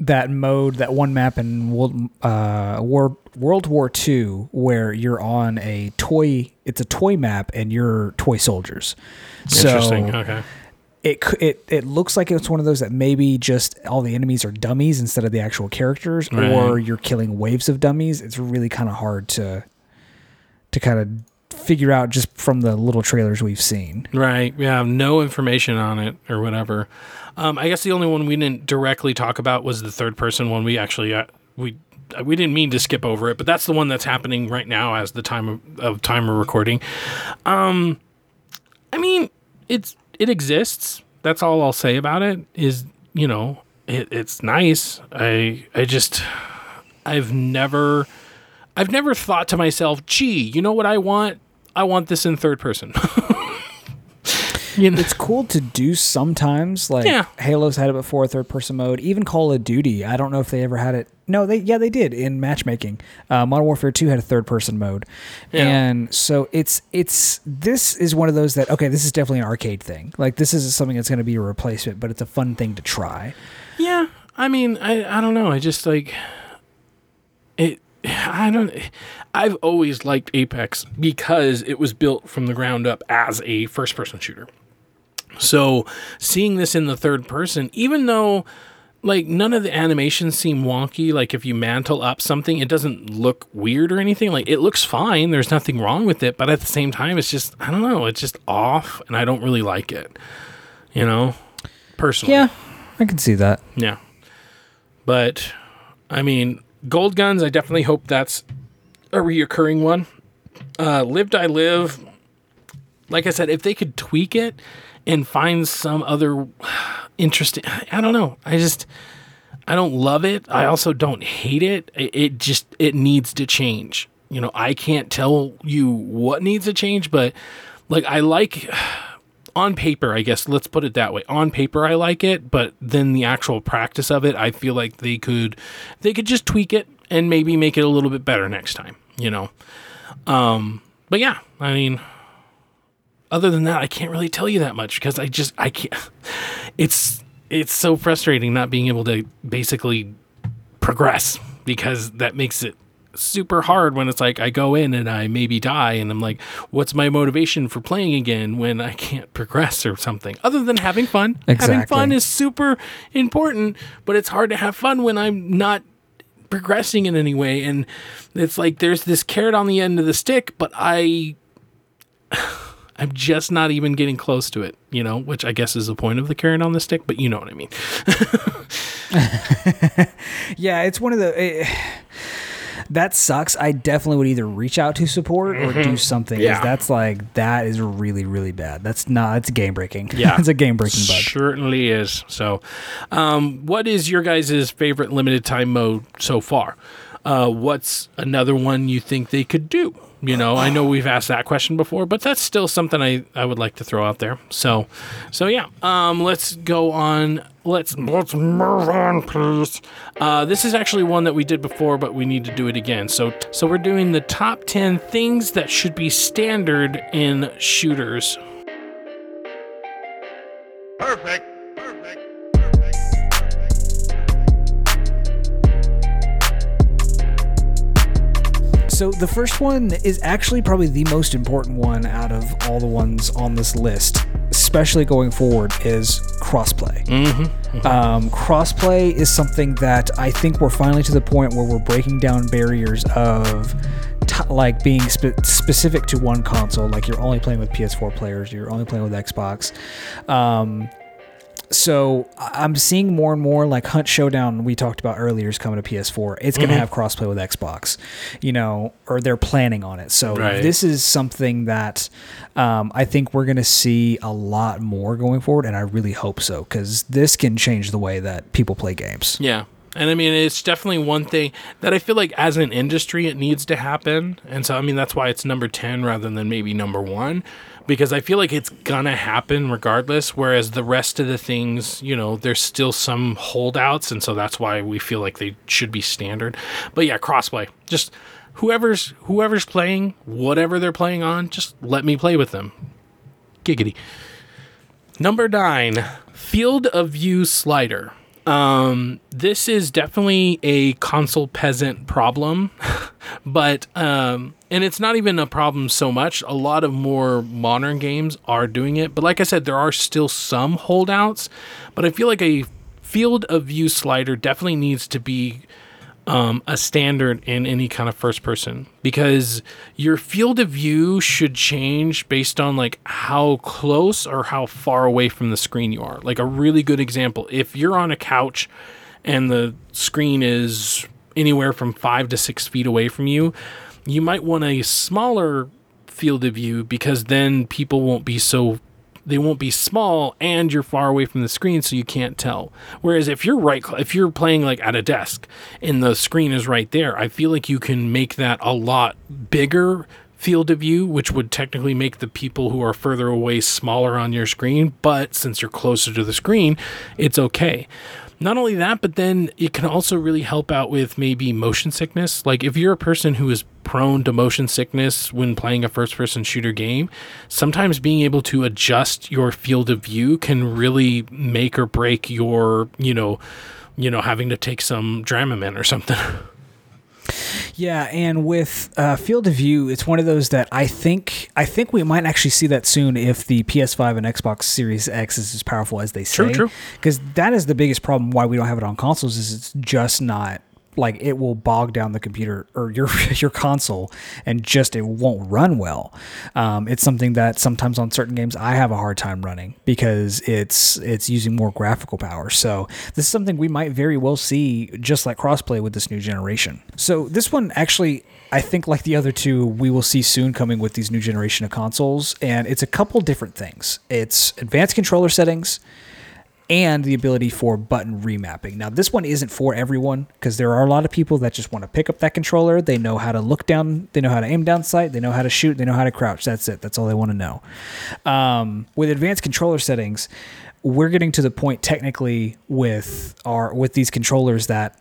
B: that mode, that one map in World, uh, War, World War II, where you're on a toy. It's a toy map, and you're toy soldiers.
A: Interesting.
B: So
A: okay.
B: It it it looks like it's one of those that maybe just all the enemies are dummies instead of the actual characters, or you're killing waves of dummies. It's really kind of hard to to kind of figure out just from the little trailers we've seen.
A: Right. Yeah. No information on it or whatever. Um, I guess the only one we didn't directly talk about was the third person one. We actually uh, we we didn't mean to skip over it, but that's the one that's happening right now as the time of, of time of recording. Um, I mean, it's it exists. That's all I'll say about it. Is you know, it, it's nice. I I just I've never I've never thought to myself, gee, you know what I want? I want this in third person. [LAUGHS] You know,
B: it's cool to do sometimes. Like
A: Yeah.
B: Halo's had it before, third person mode. Even Call of Duty. I don't know if they ever had it. No, they yeah they did in matchmaking. Uh, Modern Warfare Two had a third person mode,
A: Yeah.
B: and so it's it's this is one of those that okay this is definitely an arcade thing. Like this is something that's going to be a replacement, but it's a fun thing to try.
A: Yeah, I mean, I I don't know. I just like it. [SIGHS] I don't. I've always liked Apex because it was built from the ground up as a first-person shooter. So seeing this in the third person, even though like none of the animations seem wonky, like if you mantle up something, it doesn't look weird or anything. Like it looks fine. There's nothing wrong with it, but at the same time, it's just I don't know. It's just off, and I don't really like it. You know, personally.
B: Yeah, I can see that.
A: Yeah. But I mean, Gold Guns, I definitely hope that's a reoccurring one. Uh Live Die Live, like I said, if they could tweak it and find some other interesting I don't know. I just I don't love it. I also don't hate it. It, it just it needs to change. You know, I can't tell you what needs to change, but like I like on paper, I guess, let's put it that way. On paper I like it, but then the actual practice of it, I feel like they could they could just tweak it and maybe make it a little bit better next time, you know. Um but yeah, I mean other than that, I can't really tell you that much because I just I can't [LAUGHS] it's it's so frustrating not being able to basically progress because that makes it super hard when it's like I go in and I maybe die and I'm like, what's my motivation for playing again when I can't progress or something? Other than having fun. Having fun is super important, but it's hard to have fun when I'm not progressing in any way. And it's like there's this carrot on the end of the stick, but I I'm just not even getting close to it, you know, which I guess is the point of the carrot on the stick, but you know what I mean. [LAUGHS]
B: Yeah, it's one of the. eh, [SIGHS] that sucks. I definitely would either reach out to support or do something.
A: Mm-hmm. Yeah.
B: that's like that is really really bad. That's not. It's game breaking. [LAUGHS]
A: Yeah.
B: it's a game breaking bug.
A: Certainly is. So, um, what is your guys' favorite limited time mode so far? Uh, what's another one you think they could do? You know, I know we've asked that question before, but that's still something I, I would like to throw out there. So, so yeah, um, let's go on. Let's let's move on, please. Uh, this is actually one that we did before, but we need to do it again. So, so we're doing the top ten things that should be standard in shooters.
B: So the first one is actually probably the most important one out of all the ones on this list, especially going forward, is crossplay. Um, crossplay is something that I think we're finally to the point where we're breaking down barriers of t- like being spe- specific to one console. Like you're only playing with PS4 players, you're only playing with Xbox. Um, so I'm seeing more and more like Hunt Showdown we talked about earlier is coming to PS4. It's going to have crossplay with Xbox, you know, or they're planning on it. So
A: Right.
B: this is something that um, I think we're going to see a lot more going forward, and I really hope so because this can change the way that people play games.
A: Yeah. And I mean, it's definitely one thing that I feel like as an industry, it needs to happen. And so, I mean, that's why it's number 10 rather than maybe number one, because I feel like it's to happen regardless. Whereas the rest of the things, you know, there's still some holdouts. And so that's why we feel like they should be standard. But yeah, crossplay. Just whoever's whoever's playing, whatever they're playing on, just let me play with them. Giggity. Number nine, field of view slider. Um, this is definitely a console peasant problem, [LAUGHS] but um, and it's not even a problem so much. A lot of more modern games are doing it, but like I said, there are still some holdouts. But I feel like a field of view slider definitely needs to be um, a standard in any kind of first person because your field of view should change based on like how close or how far away from the screen you are. Like a really good example, if you're on a couch and the screen is anywhere from five to six feet away from you, you might want a smaller field of view because then people won't be so they won't be small and you're far away from the screen so you can't tell whereas if you're right if you're playing like at a desk and the screen is right there i feel like you can make that a lot bigger field of view, which would technically make the people who are further away smaller on your screen. But since you're closer to the screen, it's okay. Not only that, but then it can also really help out with maybe motion sickness. Like if you're a person who is prone to motion sickness when playing a first person shooter game, sometimes being able to adjust your field of view can really make or break your, you know, you know, having to take some Dramamine or something. [LAUGHS]
B: Yeah, and with uh, field of view, it's one of those that I think I think we might actually see that soon if the PS5 and Xbox Series X is as powerful as they say.
A: True, true.
B: Because that is the biggest problem why we don't have it on consoles is it's just not like it will bog down the computer or your [LAUGHS] your console and just it won't run well. Um, it's something that sometimes on certain games I have a hard time running because it's it's using more graphical power. So this is something we might very well see just like crossplay with this new generation. So this one actually I think like the other two we will see soon coming with these new generation of consoles and it's a couple different things. It's advanced controller settings and the ability for button remapping. Now, this one isn't for everyone because there are a lot of people that just want to pick up that controller. They know how to look down, they know how to aim down sight, they know how to shoot, they know how to crouch. That's it. That's all they want to know. Um, with advanced controller settings, we're getting to the point technically with our with these controllers that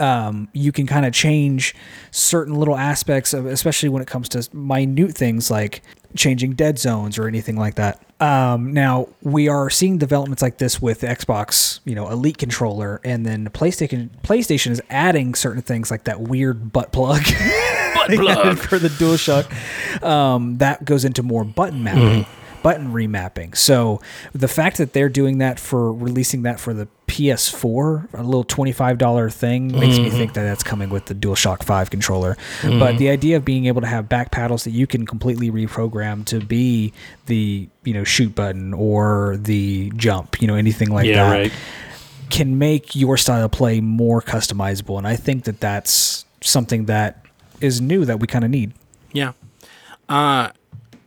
B: um, you can kind of change certain little aspects of, especially when it comes to minute things like changing dead zones or anything like that. Um, now we are seeing developments like this with Xbox, you know, Elite controller, and then PlayStation. PlayStation is adding certain things like that weird butt plug. [LAUGHS]
A: Butt plug.
B: for the DualShock. Um, that goes into more button mapping, button remapping. So the fact that they're doing that for releasing that for the PS4, a little twenty-five dollar thing, makes me think that that's coming with the DualShock Five controller. But the idea of being able to have back paddles that you can completely reprogram to be the you know shoot button or the jump, you know anything like
A: Yeah,
B: that
A: right.
B: can make your style of play more customizable. And I think that that's something that is new that we kind of need.
A: Yeah. Uh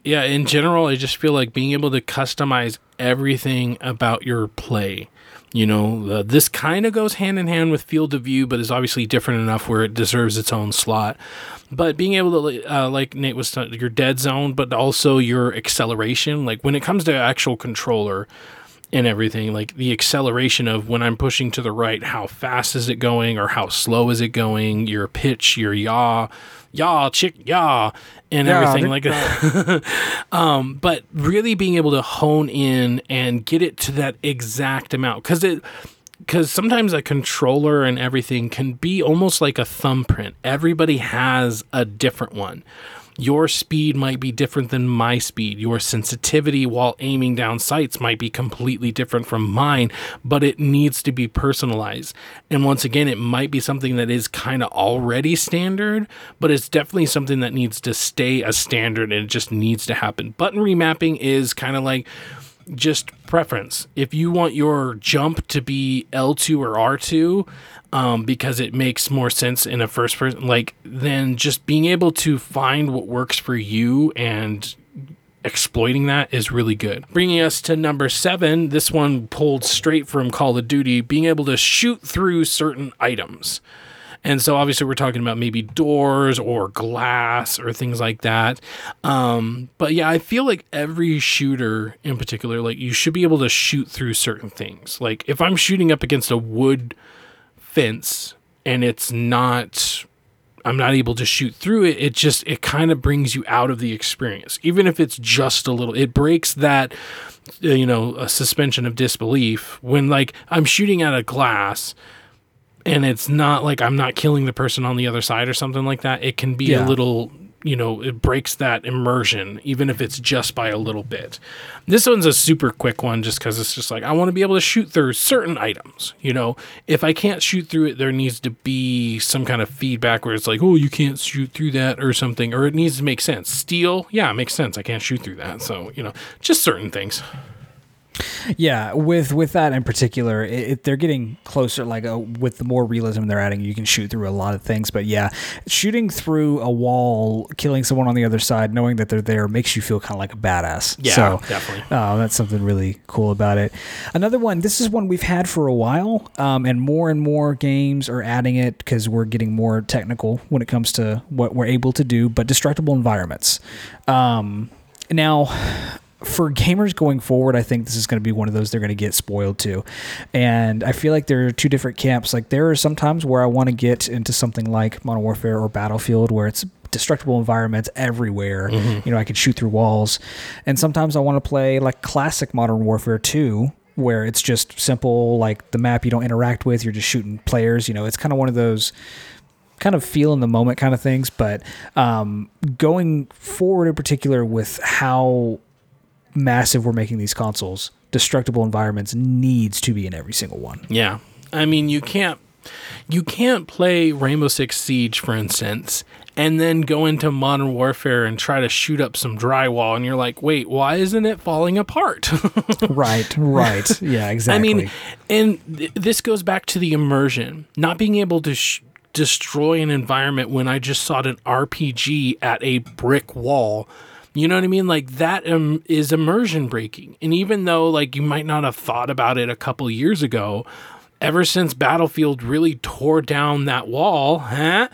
A: yeah, in general, I just feel like being able to customize everything about your play. You know, uh, this kind of goes hand in hand with field of view, but is obviously different enough where it deserves its own slot. But being able to, uh, like Nate was, talking- your dead zone, but also your acceleration. Like when it comes to actual controller, and everything like the acceleration of when i'm pushing to the right how fast is it going or how slow is it going your pitch your yaw yaw chick yaw and
B: Yeah,
A: everything like that. [LAUGHS] um but really being able to hone in and get it to that exact amount because it because sometimes a controller and everything can be almost like a thumbprint. Everybody has a different one your speed might be different than my speed. Your sensitivity while aiming down sights might be completely different from mine, but it needs to be personalized. And once again, it might be something that is kind of already standard, but it's definitely something that needs to stay a standard and it just needs to happen. Button remapping is kind of like just preference. If you want your jump to be L2 or R2, um, because it makes more sense in a first person, like then just being able to find what works for you and exploiting that is really good. Bringing us to number seven, this one pulled straight from Call of Duty, being able to shoot through certain items. And so obviously we're talking about maybe doors or glass or things like that. Um, but yeah, I feel like every shooter in particular, like you should be able to shoot through certain things. Like if I'm shooting up against a wood fence and it's not I'm not able to shoot through it, it just it kind of brings you out of the experience. Even if it's just a little it breaks that uh, you know, a suspension of disbelief when like I'm shooting at a glass and it's not like I'm not killing the person on the other side or something like that. It can be
B: Yeah.
A: a little, you know, it breaks that immersion, even if it's just by a little bit. This one's a super quick one just because it's just like, I want to be able to shoot through certain items. You know, if I can't shoot through it, there needs to be some kind of feedback where it's like, oh, you can't shoot through that or something, or it needs to make sense. Steel, yeah, it makes sense. I can't shoot through that. So, you know, just certain things.
B: Yeah, with with that in particular, it, it, they're getting closer. Like uh, with the more realism they're adding, you can shoot through a lot of things. But yeah, shooting through a wall, killing someone on the other side, knowing that they're there, makes you feel kind of like a badass.
A: Yeah,
B: so,
A: definitely.
B: Oh, that's something really cool about it. Another one. This is one we've had for a while, um, and more and more games are adding it because we're getting more technical when it comes to what we're able to do. But destructible environments. Um, now for gamers going forward, I think this is going to be one of those they're going to get spoiled to. And I feel like there are two different camps. Like there are sometimes where I want to get into something like Modern Warfare or Battlefield where it's destructible environments everywhere. You know, I can shoot through walls. And sometimes I want to play like classic Modern Warfare 2 where it's just simple like the map you don't interact with, you're just shooting players, you know, it's kind of one of those kind of feel in the moment kind of things. But um, going forward, in particular, with how massive we're making these consoles, destructible environments needs to be in every single one.
A: Yeah. I mean, you can't you can't play Rainbow Six Siege, for instance, and then go into Modern Warfare and try to shoot up some drywall, and you're like, wait, why isn't it falling apart? [LAUGHS]
B: right, right, yeah, exactly.
A: I mean, and th- this goes back to the immersion, not being able to sh- destroy an environment when I just saw an RPG at a brick wall. You know what I mean? Like that um, is immersion breaking. And even though like you might not have thought about it a couple years ago, ever since Battlefield really tore down that wall, huh?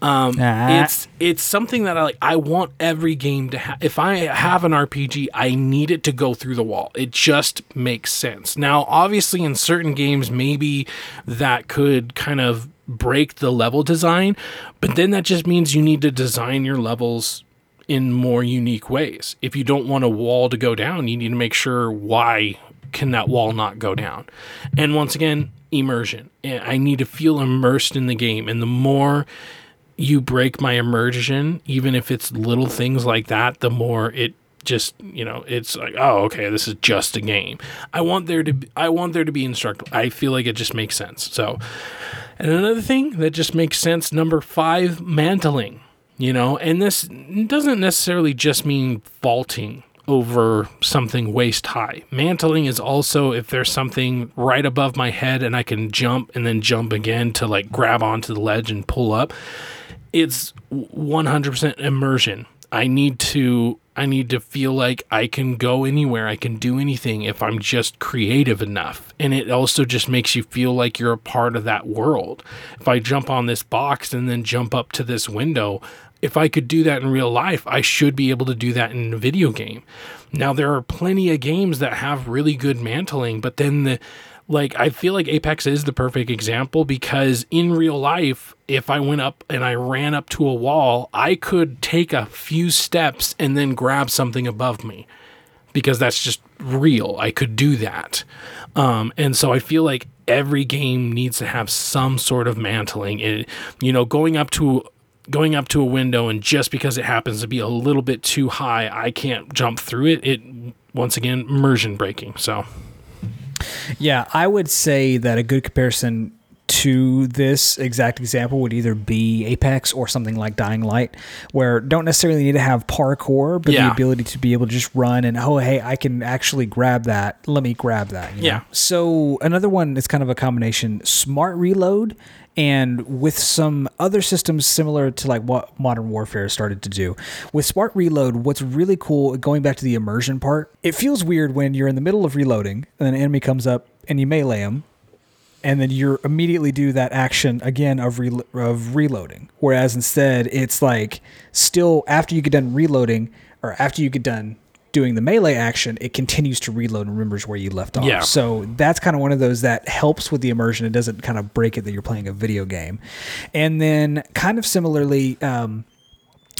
A: Um,
B: Ah.
A: it's it's something that I like. I want every game to have. If I have an RPG, I need it to go through the wall. It just makes sense. Now, obviously, in certain games, maybe that could kind of break the level design, but then that just means you need to design your levels in more unique ways. If you don't want a wall to go down, you need to make sure why can that wall not go down. And once again, immersion. I need to feel immersed in the game, and the more you break my immersion, even if it's little things like that, the more it just you know it's like oh okay this is just a game i want there to be, i want there to be instructor i feel like it just makes sense so and another thing that just makes sense number five mantling you know and this doesn't necessarily just mean vaulting over something waist high mantling is also if there's something right above my head and i can jump and then jump again to like grab onto the ledge and pull up it's 100% immersion. I need to I need to feel like I can go anywhere, I can do anything if I'm just creative enough. And it also just makes you feel like you're a part of that world. If I jump on this box and then jump up to this window, if I could do that in real life, I should be able to do that in a video game. Now there are plenty of games that have really good mantling, but then the like I feel like Apex is the perfect example because in real life, if I went up and I ran up to a wall, I could take a few steps and then grab something above me because that's just real. I could do that. Um, and so I feel like every game needs to have some sort of mantling. It, you know, going up to going up to a window and just because it happens to be a little bit too high, I can't jump through it. It once again immersion breaking. So
B: Yeah, I would say that a good comparison to this exact example would either be Apex or something like Dying Light, where don't necessarily need to have parkour, but
A: Yeah.
B: the ability to be able to just run and oh hey, I can actually grab that. Let me grab that. you know?
A: Yeah.
B: So another one is kind of a combination smart reload and with some other systems similar to like what modern warfare started to do with smart reload what's really cool going back to the immersion part it feels weird when you're in the middle of reloading and an enemy comes up and you melee him and then you immediately do that action again of re- of reloading. Whereas instead, it's like still after you get done reloading or after you get done doing the melee action, it continues to reload and remembers where you left off.
A: Yeah.
B: So that's kind of one of those that helps with the immersion. It doesn't kind of break it that you're playing a video game. And then kind of similarly. Um,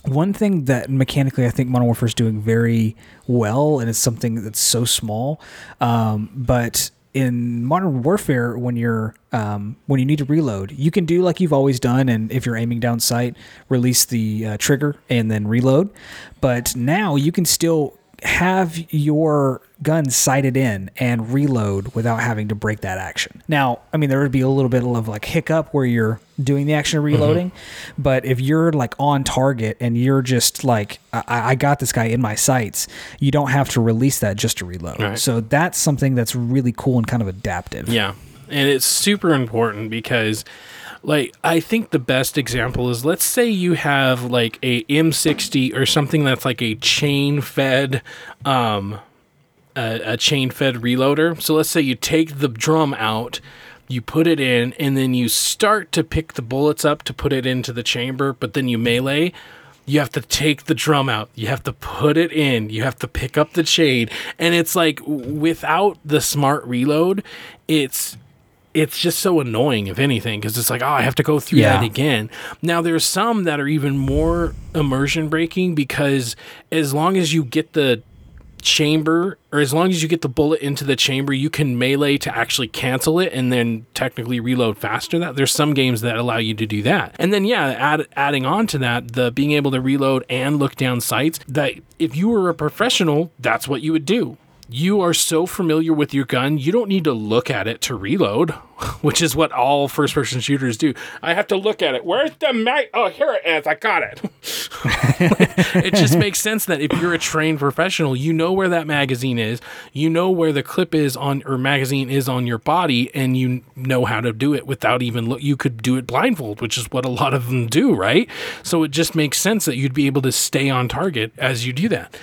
B: one thing that mechanically I think Modern Warfare is doing very well, and it's something that's so small, um, but in Modern Warfare, when you're um, when you need to reload, you can do like you've always done, and if you're aiming down sight, release the uh, trigger and then reload. But now you can still have your gun sighted in and reload without having to break that action. Now, I mean, there would be a little bit of like hiccup where you're doing the action of mm-hmm. reloading, but if you're like on target and you're just like, I, I got this guy in my sights, you don't have to release that just to reload.
A: Right.
B: So that's something that's really cool and kind of adaptive.
A: Yeah. And it's super important because like I think the best example is let's say you have like a M60 or something that's like a chain fed um a, a chain fed reloader. So let's say you take the drum out, you put it in, and then you start to pick the bullets up to put it into the chamber, but then you melee. You have to take the drum out. You have to put it in. You have to pick up the chain. And it's like without the smart reload, it's it's just so annoying if anything because it's like oh i have to go through
B: Yeah.
A: that again. Now there's some that are even more immersion breaking because as long as you get the chamber or as long as you get the bullet into the chamber you can melee to actually cancel it and then technically reload faster that. There's some games that allow you to do that. And then yeah add, adding on to that the being able to reload and look down sights that if you were a professional that's what you would do you are so familiar with your gun, you don't need to look at it to reload, [LAUGHS] which is what all first person shooters do. I have to look at it. Where's the mag? Oh, here it is. I got it. [LAUGHS] it just makes sense that if you're a trained professional, you know where that magazine is, you know where the clip is on or magazine is on your body, and you know how to do it without even look. You could do it blindfold, which is what a lot of them do, right? So it just makes sense that you'd be able to stay on target as you do that.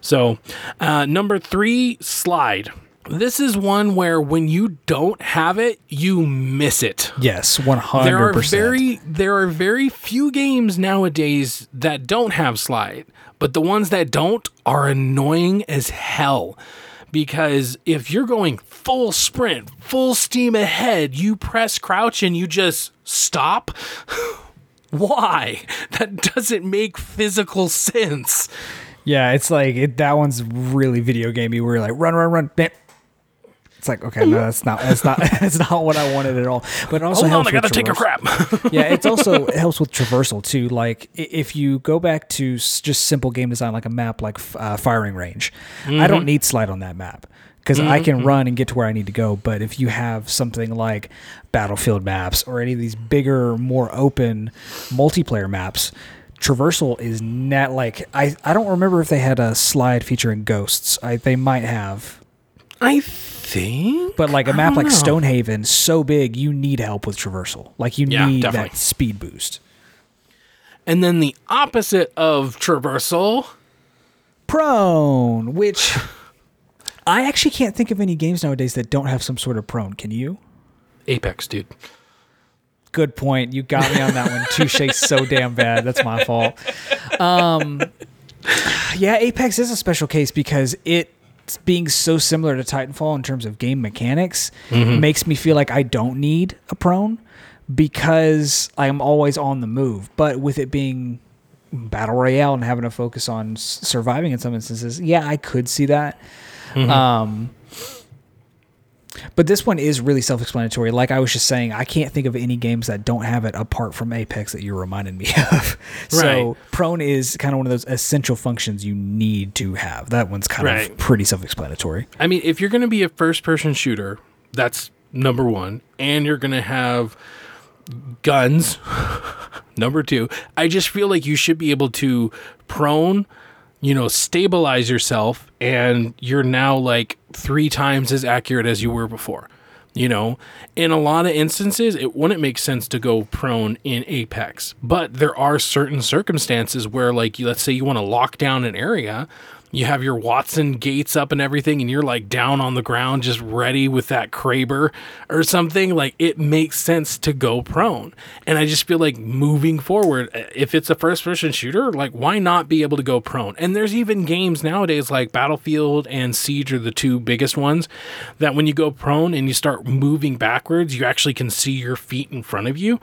A: So, uh, number three, slide. This is one where when you don't have it, you miss it.
B: Yes, 100%.
A: There are very there are very few games nowadays that don't have slide, but the ones that don't are annoying as hell. Because if you're going full sprint, full steam ahead, you press crouch and you just stop. [LAUGHS] Why? That doesn't make physical sense.
B: Yeah, it's like it, that one's really video gamey. Where you're like run, run, run. Bam. It's like okay, no, that's not that's not [LAUGHS] that's not what I wanted at all. But it also
A: Hold on, I gotta
B: with
A: take a crap. [LAUGHS]
B: yeah, it also helps with traversal too. Like if you go back to just simple game design, like a map like uh, firing range, I
A: Mm-hmm.
B: don't need slide on that map because I can run and get to where I need to go. But if you have something like battlefield maps or any of these bigger, more open multiplayer maps. Traversal is not like I, I don't remember if they had a slide featuring ghosts. I they might have,
A: I think
B: but like a map like
A: know.
B: Stonehaven, so big you need help with traversal. Like you
A: Yeah,
B: need
A: definitely.
B: that speed boost.
A: And then the opposite of traversal.
B: prone, which I actually can't think of any games nowadays that don't have some sort of prone. Can you?
A: Apex, dude.
B: Good point. You got me on that one. Touche so damn bad. That's my fault. Um, yeah, Apex is a special case because it being so similar to Titanfall in terms of game mechanics makes me feel like I don't need a prone because I'm always on the move. But with it being battle royale and having to focus on s- surviving in some instances, yeah, I could see that. Um, but this one is really self-explanatory. Like I was just saying, I can't think of any games that don't have it apart from Apex that you're reminding me [LAUGHS] of. So
A: Right.
B: prone is kind of one of those essential functions you need to have. That one's kind
A: Right.
B: of pretty self-explanatory.
A: I mean, if you're going to be a first person shooter, that's number one. And you're going to have guns, [LAUGHS] number two. I just feel like you should be able to prone, you know, stabilize yourself, and you're now like three times as accurate as you were before. You know, in a lot of instances, it wouldn't make sense to go prone in Apex, but there are certain circumstances where, like, let's say you want to lock down an area, you have your Wattson gates up and everything, and you're like down on the ground, just ready with that Kraber or something. Like, it makes sense to go prone. And I just feel like moving forward, uh, if it's a first person shooter, like, why not be able to go prone? And there's even games nowadays like Battlefield and Siege are the two biggest ones that when you go prone and you start moving backwards, you actually can see your feet in front of you.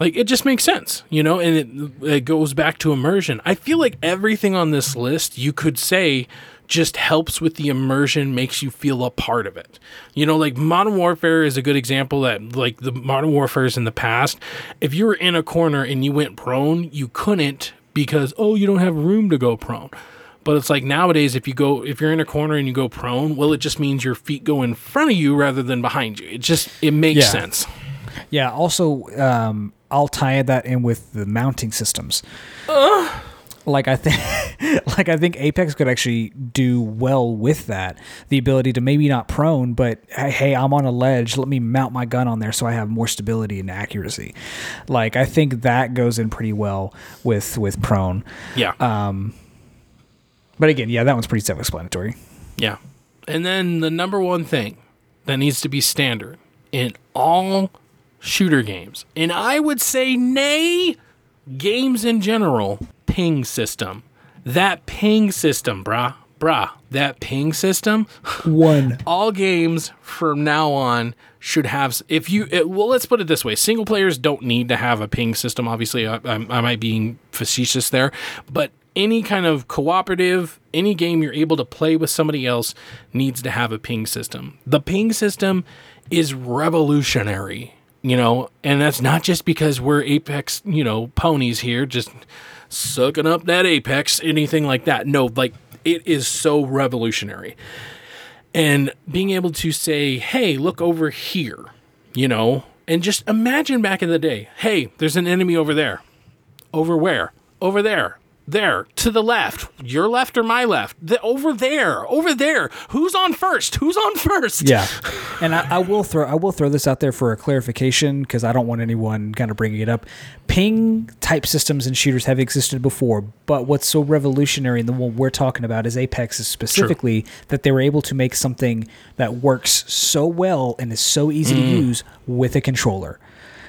A: Like it just makes sense, you know, and it, it goes back to immersion. I feel like everything on this list you could say just helps with the immersion, makes you feel a part of it. You know, like Modern Warfare is a good example that, like the Modern Warfares in the past, if you were in a corner and you went prone, you couldn't because, oh, you don't have room to go prone. But it's like nowadays, if you go, if you're in a corner and you go prone, well, it just means your feet go in front of you rather than behind you. It just it makes
B: Yeah.
A: sense.
B: Yeah. Also, um, I'll tie that in with the mounting systems. Like I think, [LAUGHS] like I think Apex could actually do well with that. The ability to maybe not prone, but hey, hey, I'm on a ledge. Let me mount my gun on there so I have more stability and accuracy. Like I think that goes in pretty well with with prone.
A: Yeah.
B: Um, but again, yeah, that one's pretty self-explanatory.
A: Yeah. And then the number one thing that needs to be standard in all shooter games, and I would say nay, games in general, ping system. That ping system, brah, brah, that ping system,
B: One. [LAUGHS]
A: all games from now on should have if you it, well let's put it this way. Single players don't need to have a ping system obviously. I, I, I might being facetious there. But any kind of cooperative any game you're able to play with somebody else needs to have a ping system. The ping system is revolutionary you know and that's not just because we're apex you know ponies here just sucking up that apex anything like that no like it is so revolutionary and being able to say, hey, look over here, you know, and just imagine back in the day, hey, there's an enemy over there. Over where? Over there. There. To the left. Your left or my left? The, over there. Over there. Who's on first? Who's on first?
B: Yeah, [LAUGHS] and I, I will throw I will throw this out there for a clarification because I don't want anyone kind of bringing it up. Ping type systems and shooters have existed before, but what's so revolutionary and the one we're talking about is Apex is specifically that they were able to make something that works so well and is so easy to mm. use with a controller.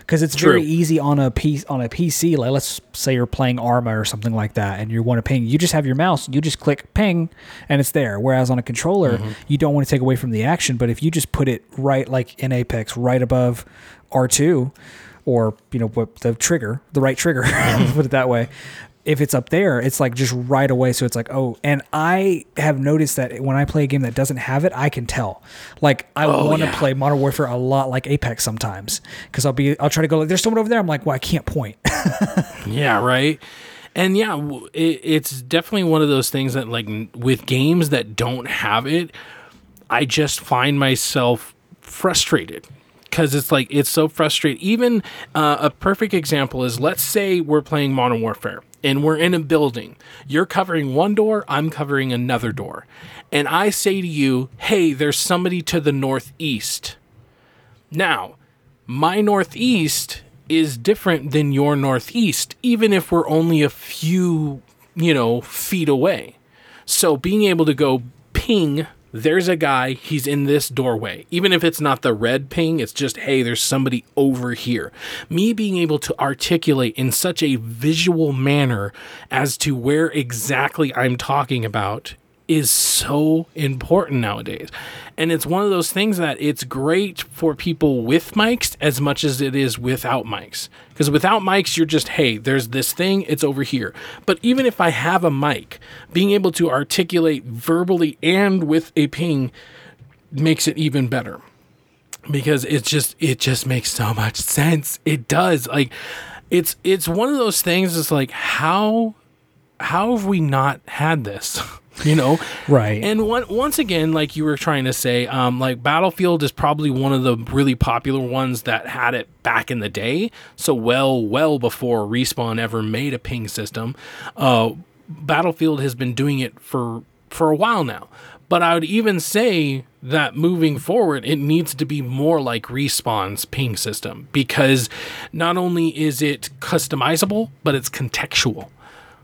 B: Because it's very easy on a piece on a PC. Like let's say you're playing Arma or something like that, and you want to ping. You just have your mouse. You just click ping, and it's there. Whereas on a controller, mm-hmm. you don't want to take away from the action. But if you just put it right, like in Apex, right above R two, or you know what the trigger, the right trigger, [LAUGHS] put it that way. If it's up there, it's like just right away. So it's like, oh, and I have noticed that when I play a game that doesn't have it, I can tell. Like I oh, want to
A: yeah.
B: play Modern Warfare a lot like Apex sometimes because I'll be, I'll try to go like, there's someone over there. I'm like, well, I can't point. [LAUGHS]
A: Yeah, right. And yeah, it, it's definitely one of those things that, like, with games that don't have it, I just find myself frustrated because it's like it's so frustrating. Even uh, a perfect example is let's say we're playing Modern Warfare and we're in a building. You're covering one door, I'm covering another door. And I say to you, hey, there's somebody to the northeast. Now, my northeast is different than your northeast, even if we're only a few, you know, feet away. So being able to go ping, there's a guy, he's in this doorway. Even if it's not the red ping, it's just, hey, there's somebody over here. Me being able to articulate in such a visual manner as to where exactly I'm talking about is so important nowadays. And it's one of those things that it's great for people with mics as much as it is without mics. Because without mics, you're just, hey, there's this thing, it's over here. But even if I have a mic, being able to articulate verbally and with a ping makes it even better because it's just it just makes so much sense it does like it's it's one of those things it's like how how have we not had this [LAUGHS] you know
B: Right.
A: and one, once again like you were trying to say um, like battlefield is probably one of the really popular ones that had it back in the day so well well before respawn ever made a ping system uh, battlefield has been doing it for for a while now but I would even say that moving forward, it needs to be more like Respawn's ping system because not only is it customizable, but it's contextual.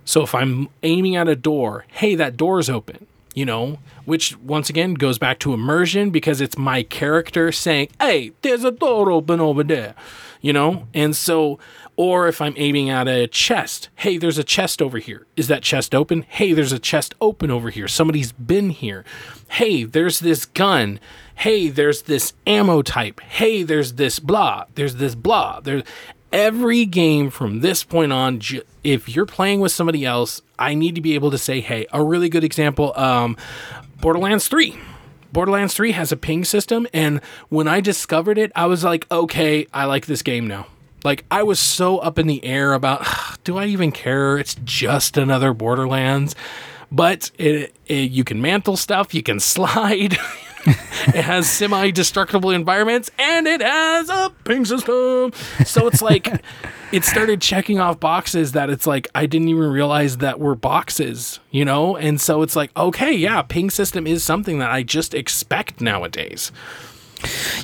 A: So if I'm aiming at a door, hey, that door's open, you know, which once again goes back to immersion because it's my character saying, hey, there's a door open over there, you know? And so, or if I'm aiming at a chest, hey, there's a chest over here. Is that chest open? Hey, there's a chest open over here. Somebody's been here. Hey, there's this gun. Hey, there's this ammo type. Hey, there's this blah. There's this blah. There's every game from this point on if you're playing with somebody else i need to be able to say hey a really good example um borderlands 3 borderlands 3 has a ping system and when i discovered it i was like okay i like this game now. Like i was so up in the air about [SIGHS] do i even care? It's just another borderlands. But it, it you can mantle stuff, you can [LAUGHS] slide. [LAUGHS] it has semi-destructible environments and it has a ping system. So it's like [LAUGHS] it started checking off boxes that it's like I didn't even realize that were boxes, you know? And so it's like, okay, yeah, ping system is something that I just expect nowadays.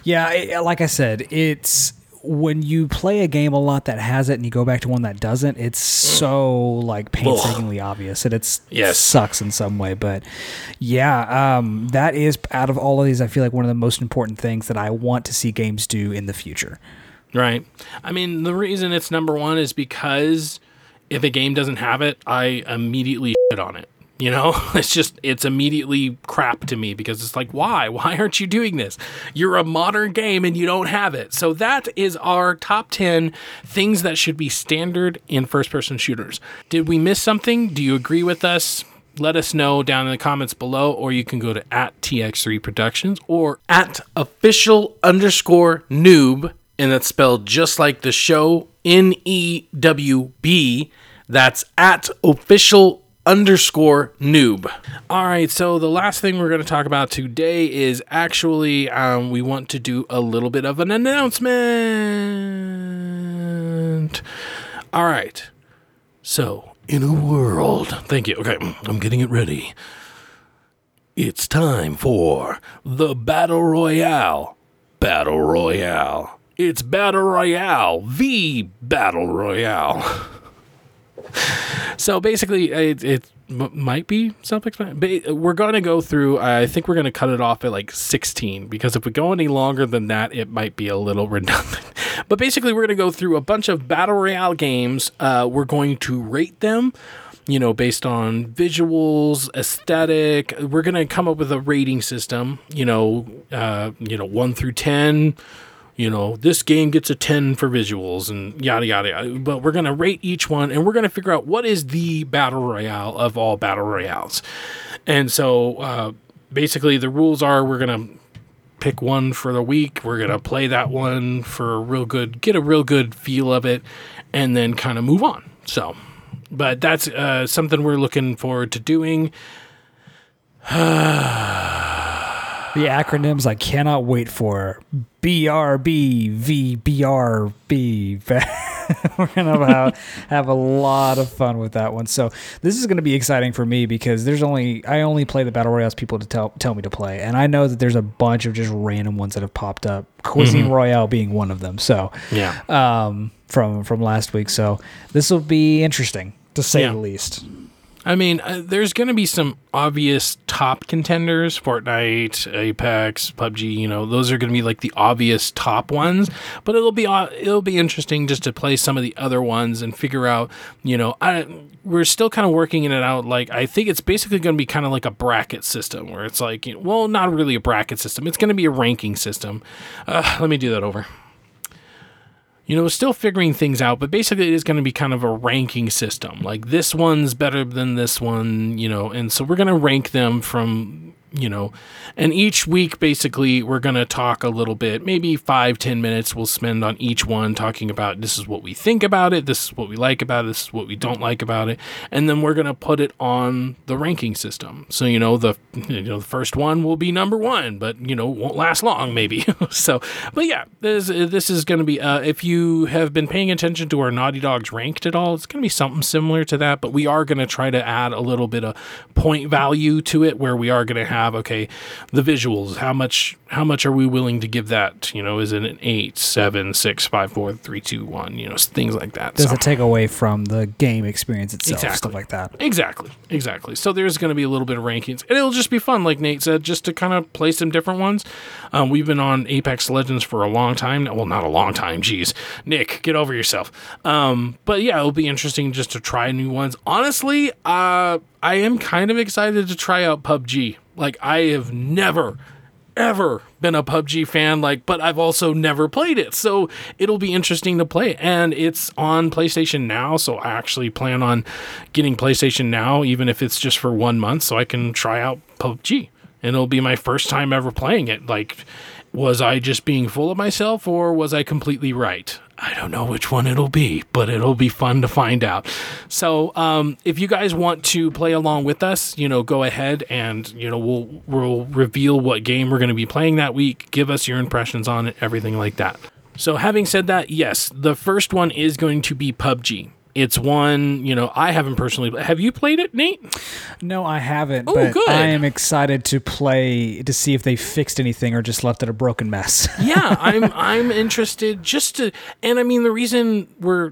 B: Yeah, it, like I said, it's when you play a game a lot that has it and you go back to one that doesn't, it's so like painstakingly obvious and it's
A: Yes.
B: sucks in some way. But yeah, um, that is out of all of these, I feel like one of the most important things that I want to see games do in the future.
A: Right. I mean, the reason it's number one is because if a game doesn't have it, I immediately shit on it. You know, [LAUGHS] it's just, it's immediately crap to me because it's like, why? Why aren't you doing this? You're a modern game and you don't have it. So that is our top 10 things that should be standard in first person shooters. Did we miss something? Do you agree with us? Let us know down in the comments below, or you can go to at TX3 Productions or at official underscore newb, and that's spelled just like the show N E W B. That's at official underscore newb. All right, so the last thing we're going to talk about today is actually um, we want to do a little bit of an announcement. All right, so in a world, thank you. Okay, I'm getting it ready. It's time for the Battle Royale. Battle Royale. It's Battle Royale, the Battle Royale. [LAUGHS] [LAUGHS] So basically, it, it might be self-explanatory. We're going to go through. I think we're going to cut it off at like 16 because if we go any longer than that, it might be a little [LAUGHS] redundant. But basically, we're going to go through a bunch of battle royale games. Uh, we're going to rate them. You know, based on visuals, aesthetic, we're gonna come up with a rating system. You know, uh, you know, one through ten you know, this game gets a 10 for visuals and yada, yada, yada. But we're going to rate each one and we're going to figure out what is the battle royale of all battle royales. And so uh, basically, the rules are we're going to pick one for the week. We're going to play that one for a real good, get a real good feel of it, and then kind of move on. So, but that's uh, something we're looking forward to doing. [SIGHS]
B: The acronyms I cannot wait for BRB, VBRB. [LAUGHS] We're gonna have, have a lot of fun with that one. So this is gonna be exciting for me because there's only I only play the battle royales people to tell tell me to play, and I know that there's a bunch of just random ones that have popped up. Cuisine Royale being one of them. So
A: Yeah.
B: um, from from last week. So this will be interesting to say
A: Yeah.
B: the least.
A: I mean, uh, there's going to be some obvious top contenders Fortnite, Apex, PUBG, you know, those are going to be like the obvious top ones, but it'll be uh, it'll be interesting just to play some of the other ones and figure out, you know, I we're still kind of working it out like I think it's basically going to be kind of like a bracket system where it's like, you know, well, not really a bracket system. It's going to be a ranking system. Uh, let me do that over you know, still figuring things out, but basically it is going to be kind of a ranking system. Like this one's better than this one, you know, and so we're going to rank them from, you know, and each week basically we're going to talk a little bit, maybe five, ten minutes we'll spend on each one talking about this is what we think about it, this is what we like about it, this is what we don't like about it, and then we're going to put it on the ranking system. So, you know, the you know, the first one will be number 1, but you know, won't last long maybe. [LAUGHS] so, but yeah, this this is going to be uh, if you have been paying attention to our Naughty Dogs ranked at all, it's going to be something similar to that, but we are going to try to add a little bit of point value to it where we are going to have okay, the visuals, how much how much are we willing to give that? You know, is it an eight, seven, six, five, four, three, two, one? You know, things like that.
B: Does
A: So-
B: it take away from the game experience itself?
A: Exactly.
B: Stuff like that.
A: Exactly, exactly. So there's going to be a little bit of rankings, and it'll just be fun, like Nate said, just to kind of play some different ones. Um, we've been on Apex Legends for a long time. Well, not a long time. Jeez, Nick, get over yourself. Um, but yeah, it'll be interesting just to try new ones. Honestly, uh, I am kind of excited to try out PUBG. Like I have never ever been a PUBG fan like but I've also never played it. So it'll be interesting to play and it's on PlayStation Now, so I actually plan on getting PlayStation Now even if it's just for 1 month so I can try out PUBG. And it'll be my first time ever playing it. Like was I just being full of myself or was I completely right? I don't know which one it'll be, but it'll be fun to find out. So, um, if you guys want to play along with us, you know, go ahead and you know we'll we'll reveal what game we're going to be playing that week. Give us your impressions on it, everything like that. So, having said that, yes, the first one is going to be PUBG. It's one, you know, I haven't personally. Have you played it, Nate?
B: No, I haven't.
A: Oh,
B: but
A: good.
B: I am excited to play to see if they fixed anything or just left it a broken mess. [LAUGHS]
A: yeah, I'm I'm interested just to and I mean the reason we're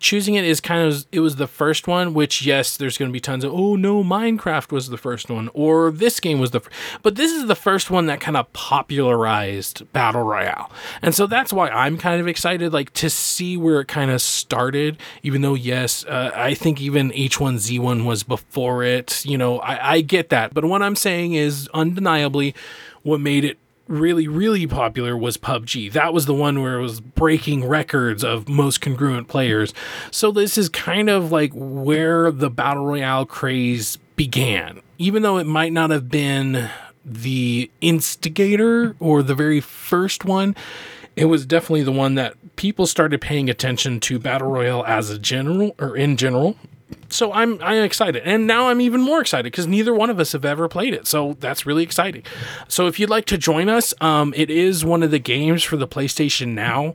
A: choosing it is kind of it was the first one which yes there's going to be tons of oh no Minecraft was the first one or this game was the fir-. but this is the first one that kind of popularized battle royale and so that's why I'm kind of excited like to see where it kind of started even though yes uh, I think even H1Z1 was before it you know I, I get that but what I'm saying is undeniably what made it really, really popular was PUBG. That was the one where it was breaking records of most congruent players. So this is kind of like where the Battle Royale craze began. Even though it might not have been the instigator or the very first one, it was definitely the one that people started paying attention to Battle Royale as a general or in general so I'm I'm excited, and now I'm even more excited because neither one of us have ever played it. So that's really exciting. So if you'd like to join us, um, it is one of the games for the PlayStation Now.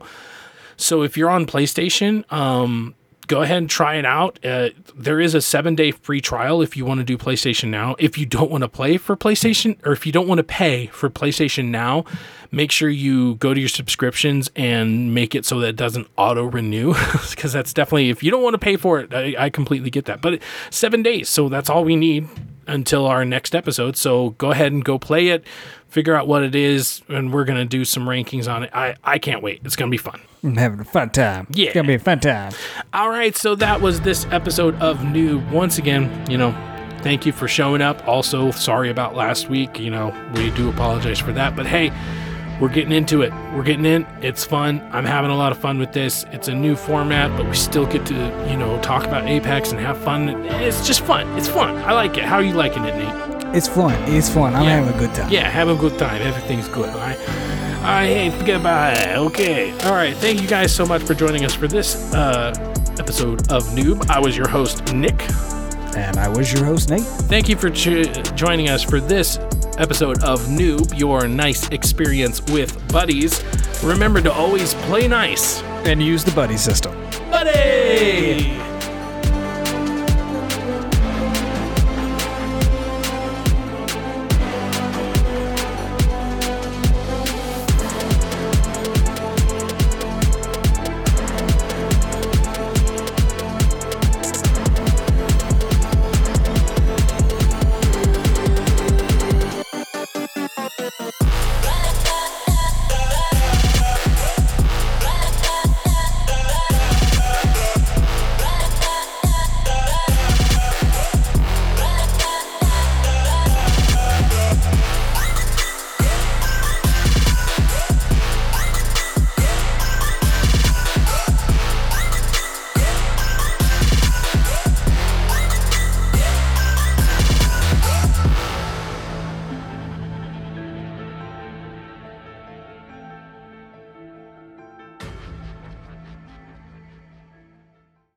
A: So if you're on PlayStation, um, go ahead and try it out. Uh, there is a seven day free trial if you want to do PlayStation Now. If you don't want to play for PlayStation, or if you don't want to pay for PlayStation Now, make sure you go to your subscriptions and make it so that it doesn't auto renew because [LAUGHS] that's definitely if you don't want to pay for it I, I completely get that but seven days so that's all we need until our next episode so go ahead and go play it figure out what it is and we're going to do some rankings on it i i can't wait it's going to be fun
B: I'm having a fun time.
A: Yeah.
B: It's gonna be a fun time.
A: all right so that was this episode of Newb. once again you know thank you for showing up also sorry about last week you know we do apologize for that but hey we're getting into it. We're getting in. It's fun. I'm having a lot of fun with this. It's a new format, but we still get to, you know, talk about Apex and have fun. It's just fun. It's fun. I like it. How are you liking it, Nate?
B: It's fun. It's fun. I'm
A: Yeah.
B: having a good time.
A: Yeah, have a good time. Everything's good. All right. All right. Hey, forget about it. Okay. All right. Thank you guys so much for joining us for this uh, episode of Newb. I was your host, Nick.
B: And I was your host, Nate.
A: Thank you for ch- joining us for this episode of Newb, your nice experience with buddies. Remember to always play nice.
B: And use the buddy system.
A: Buddy!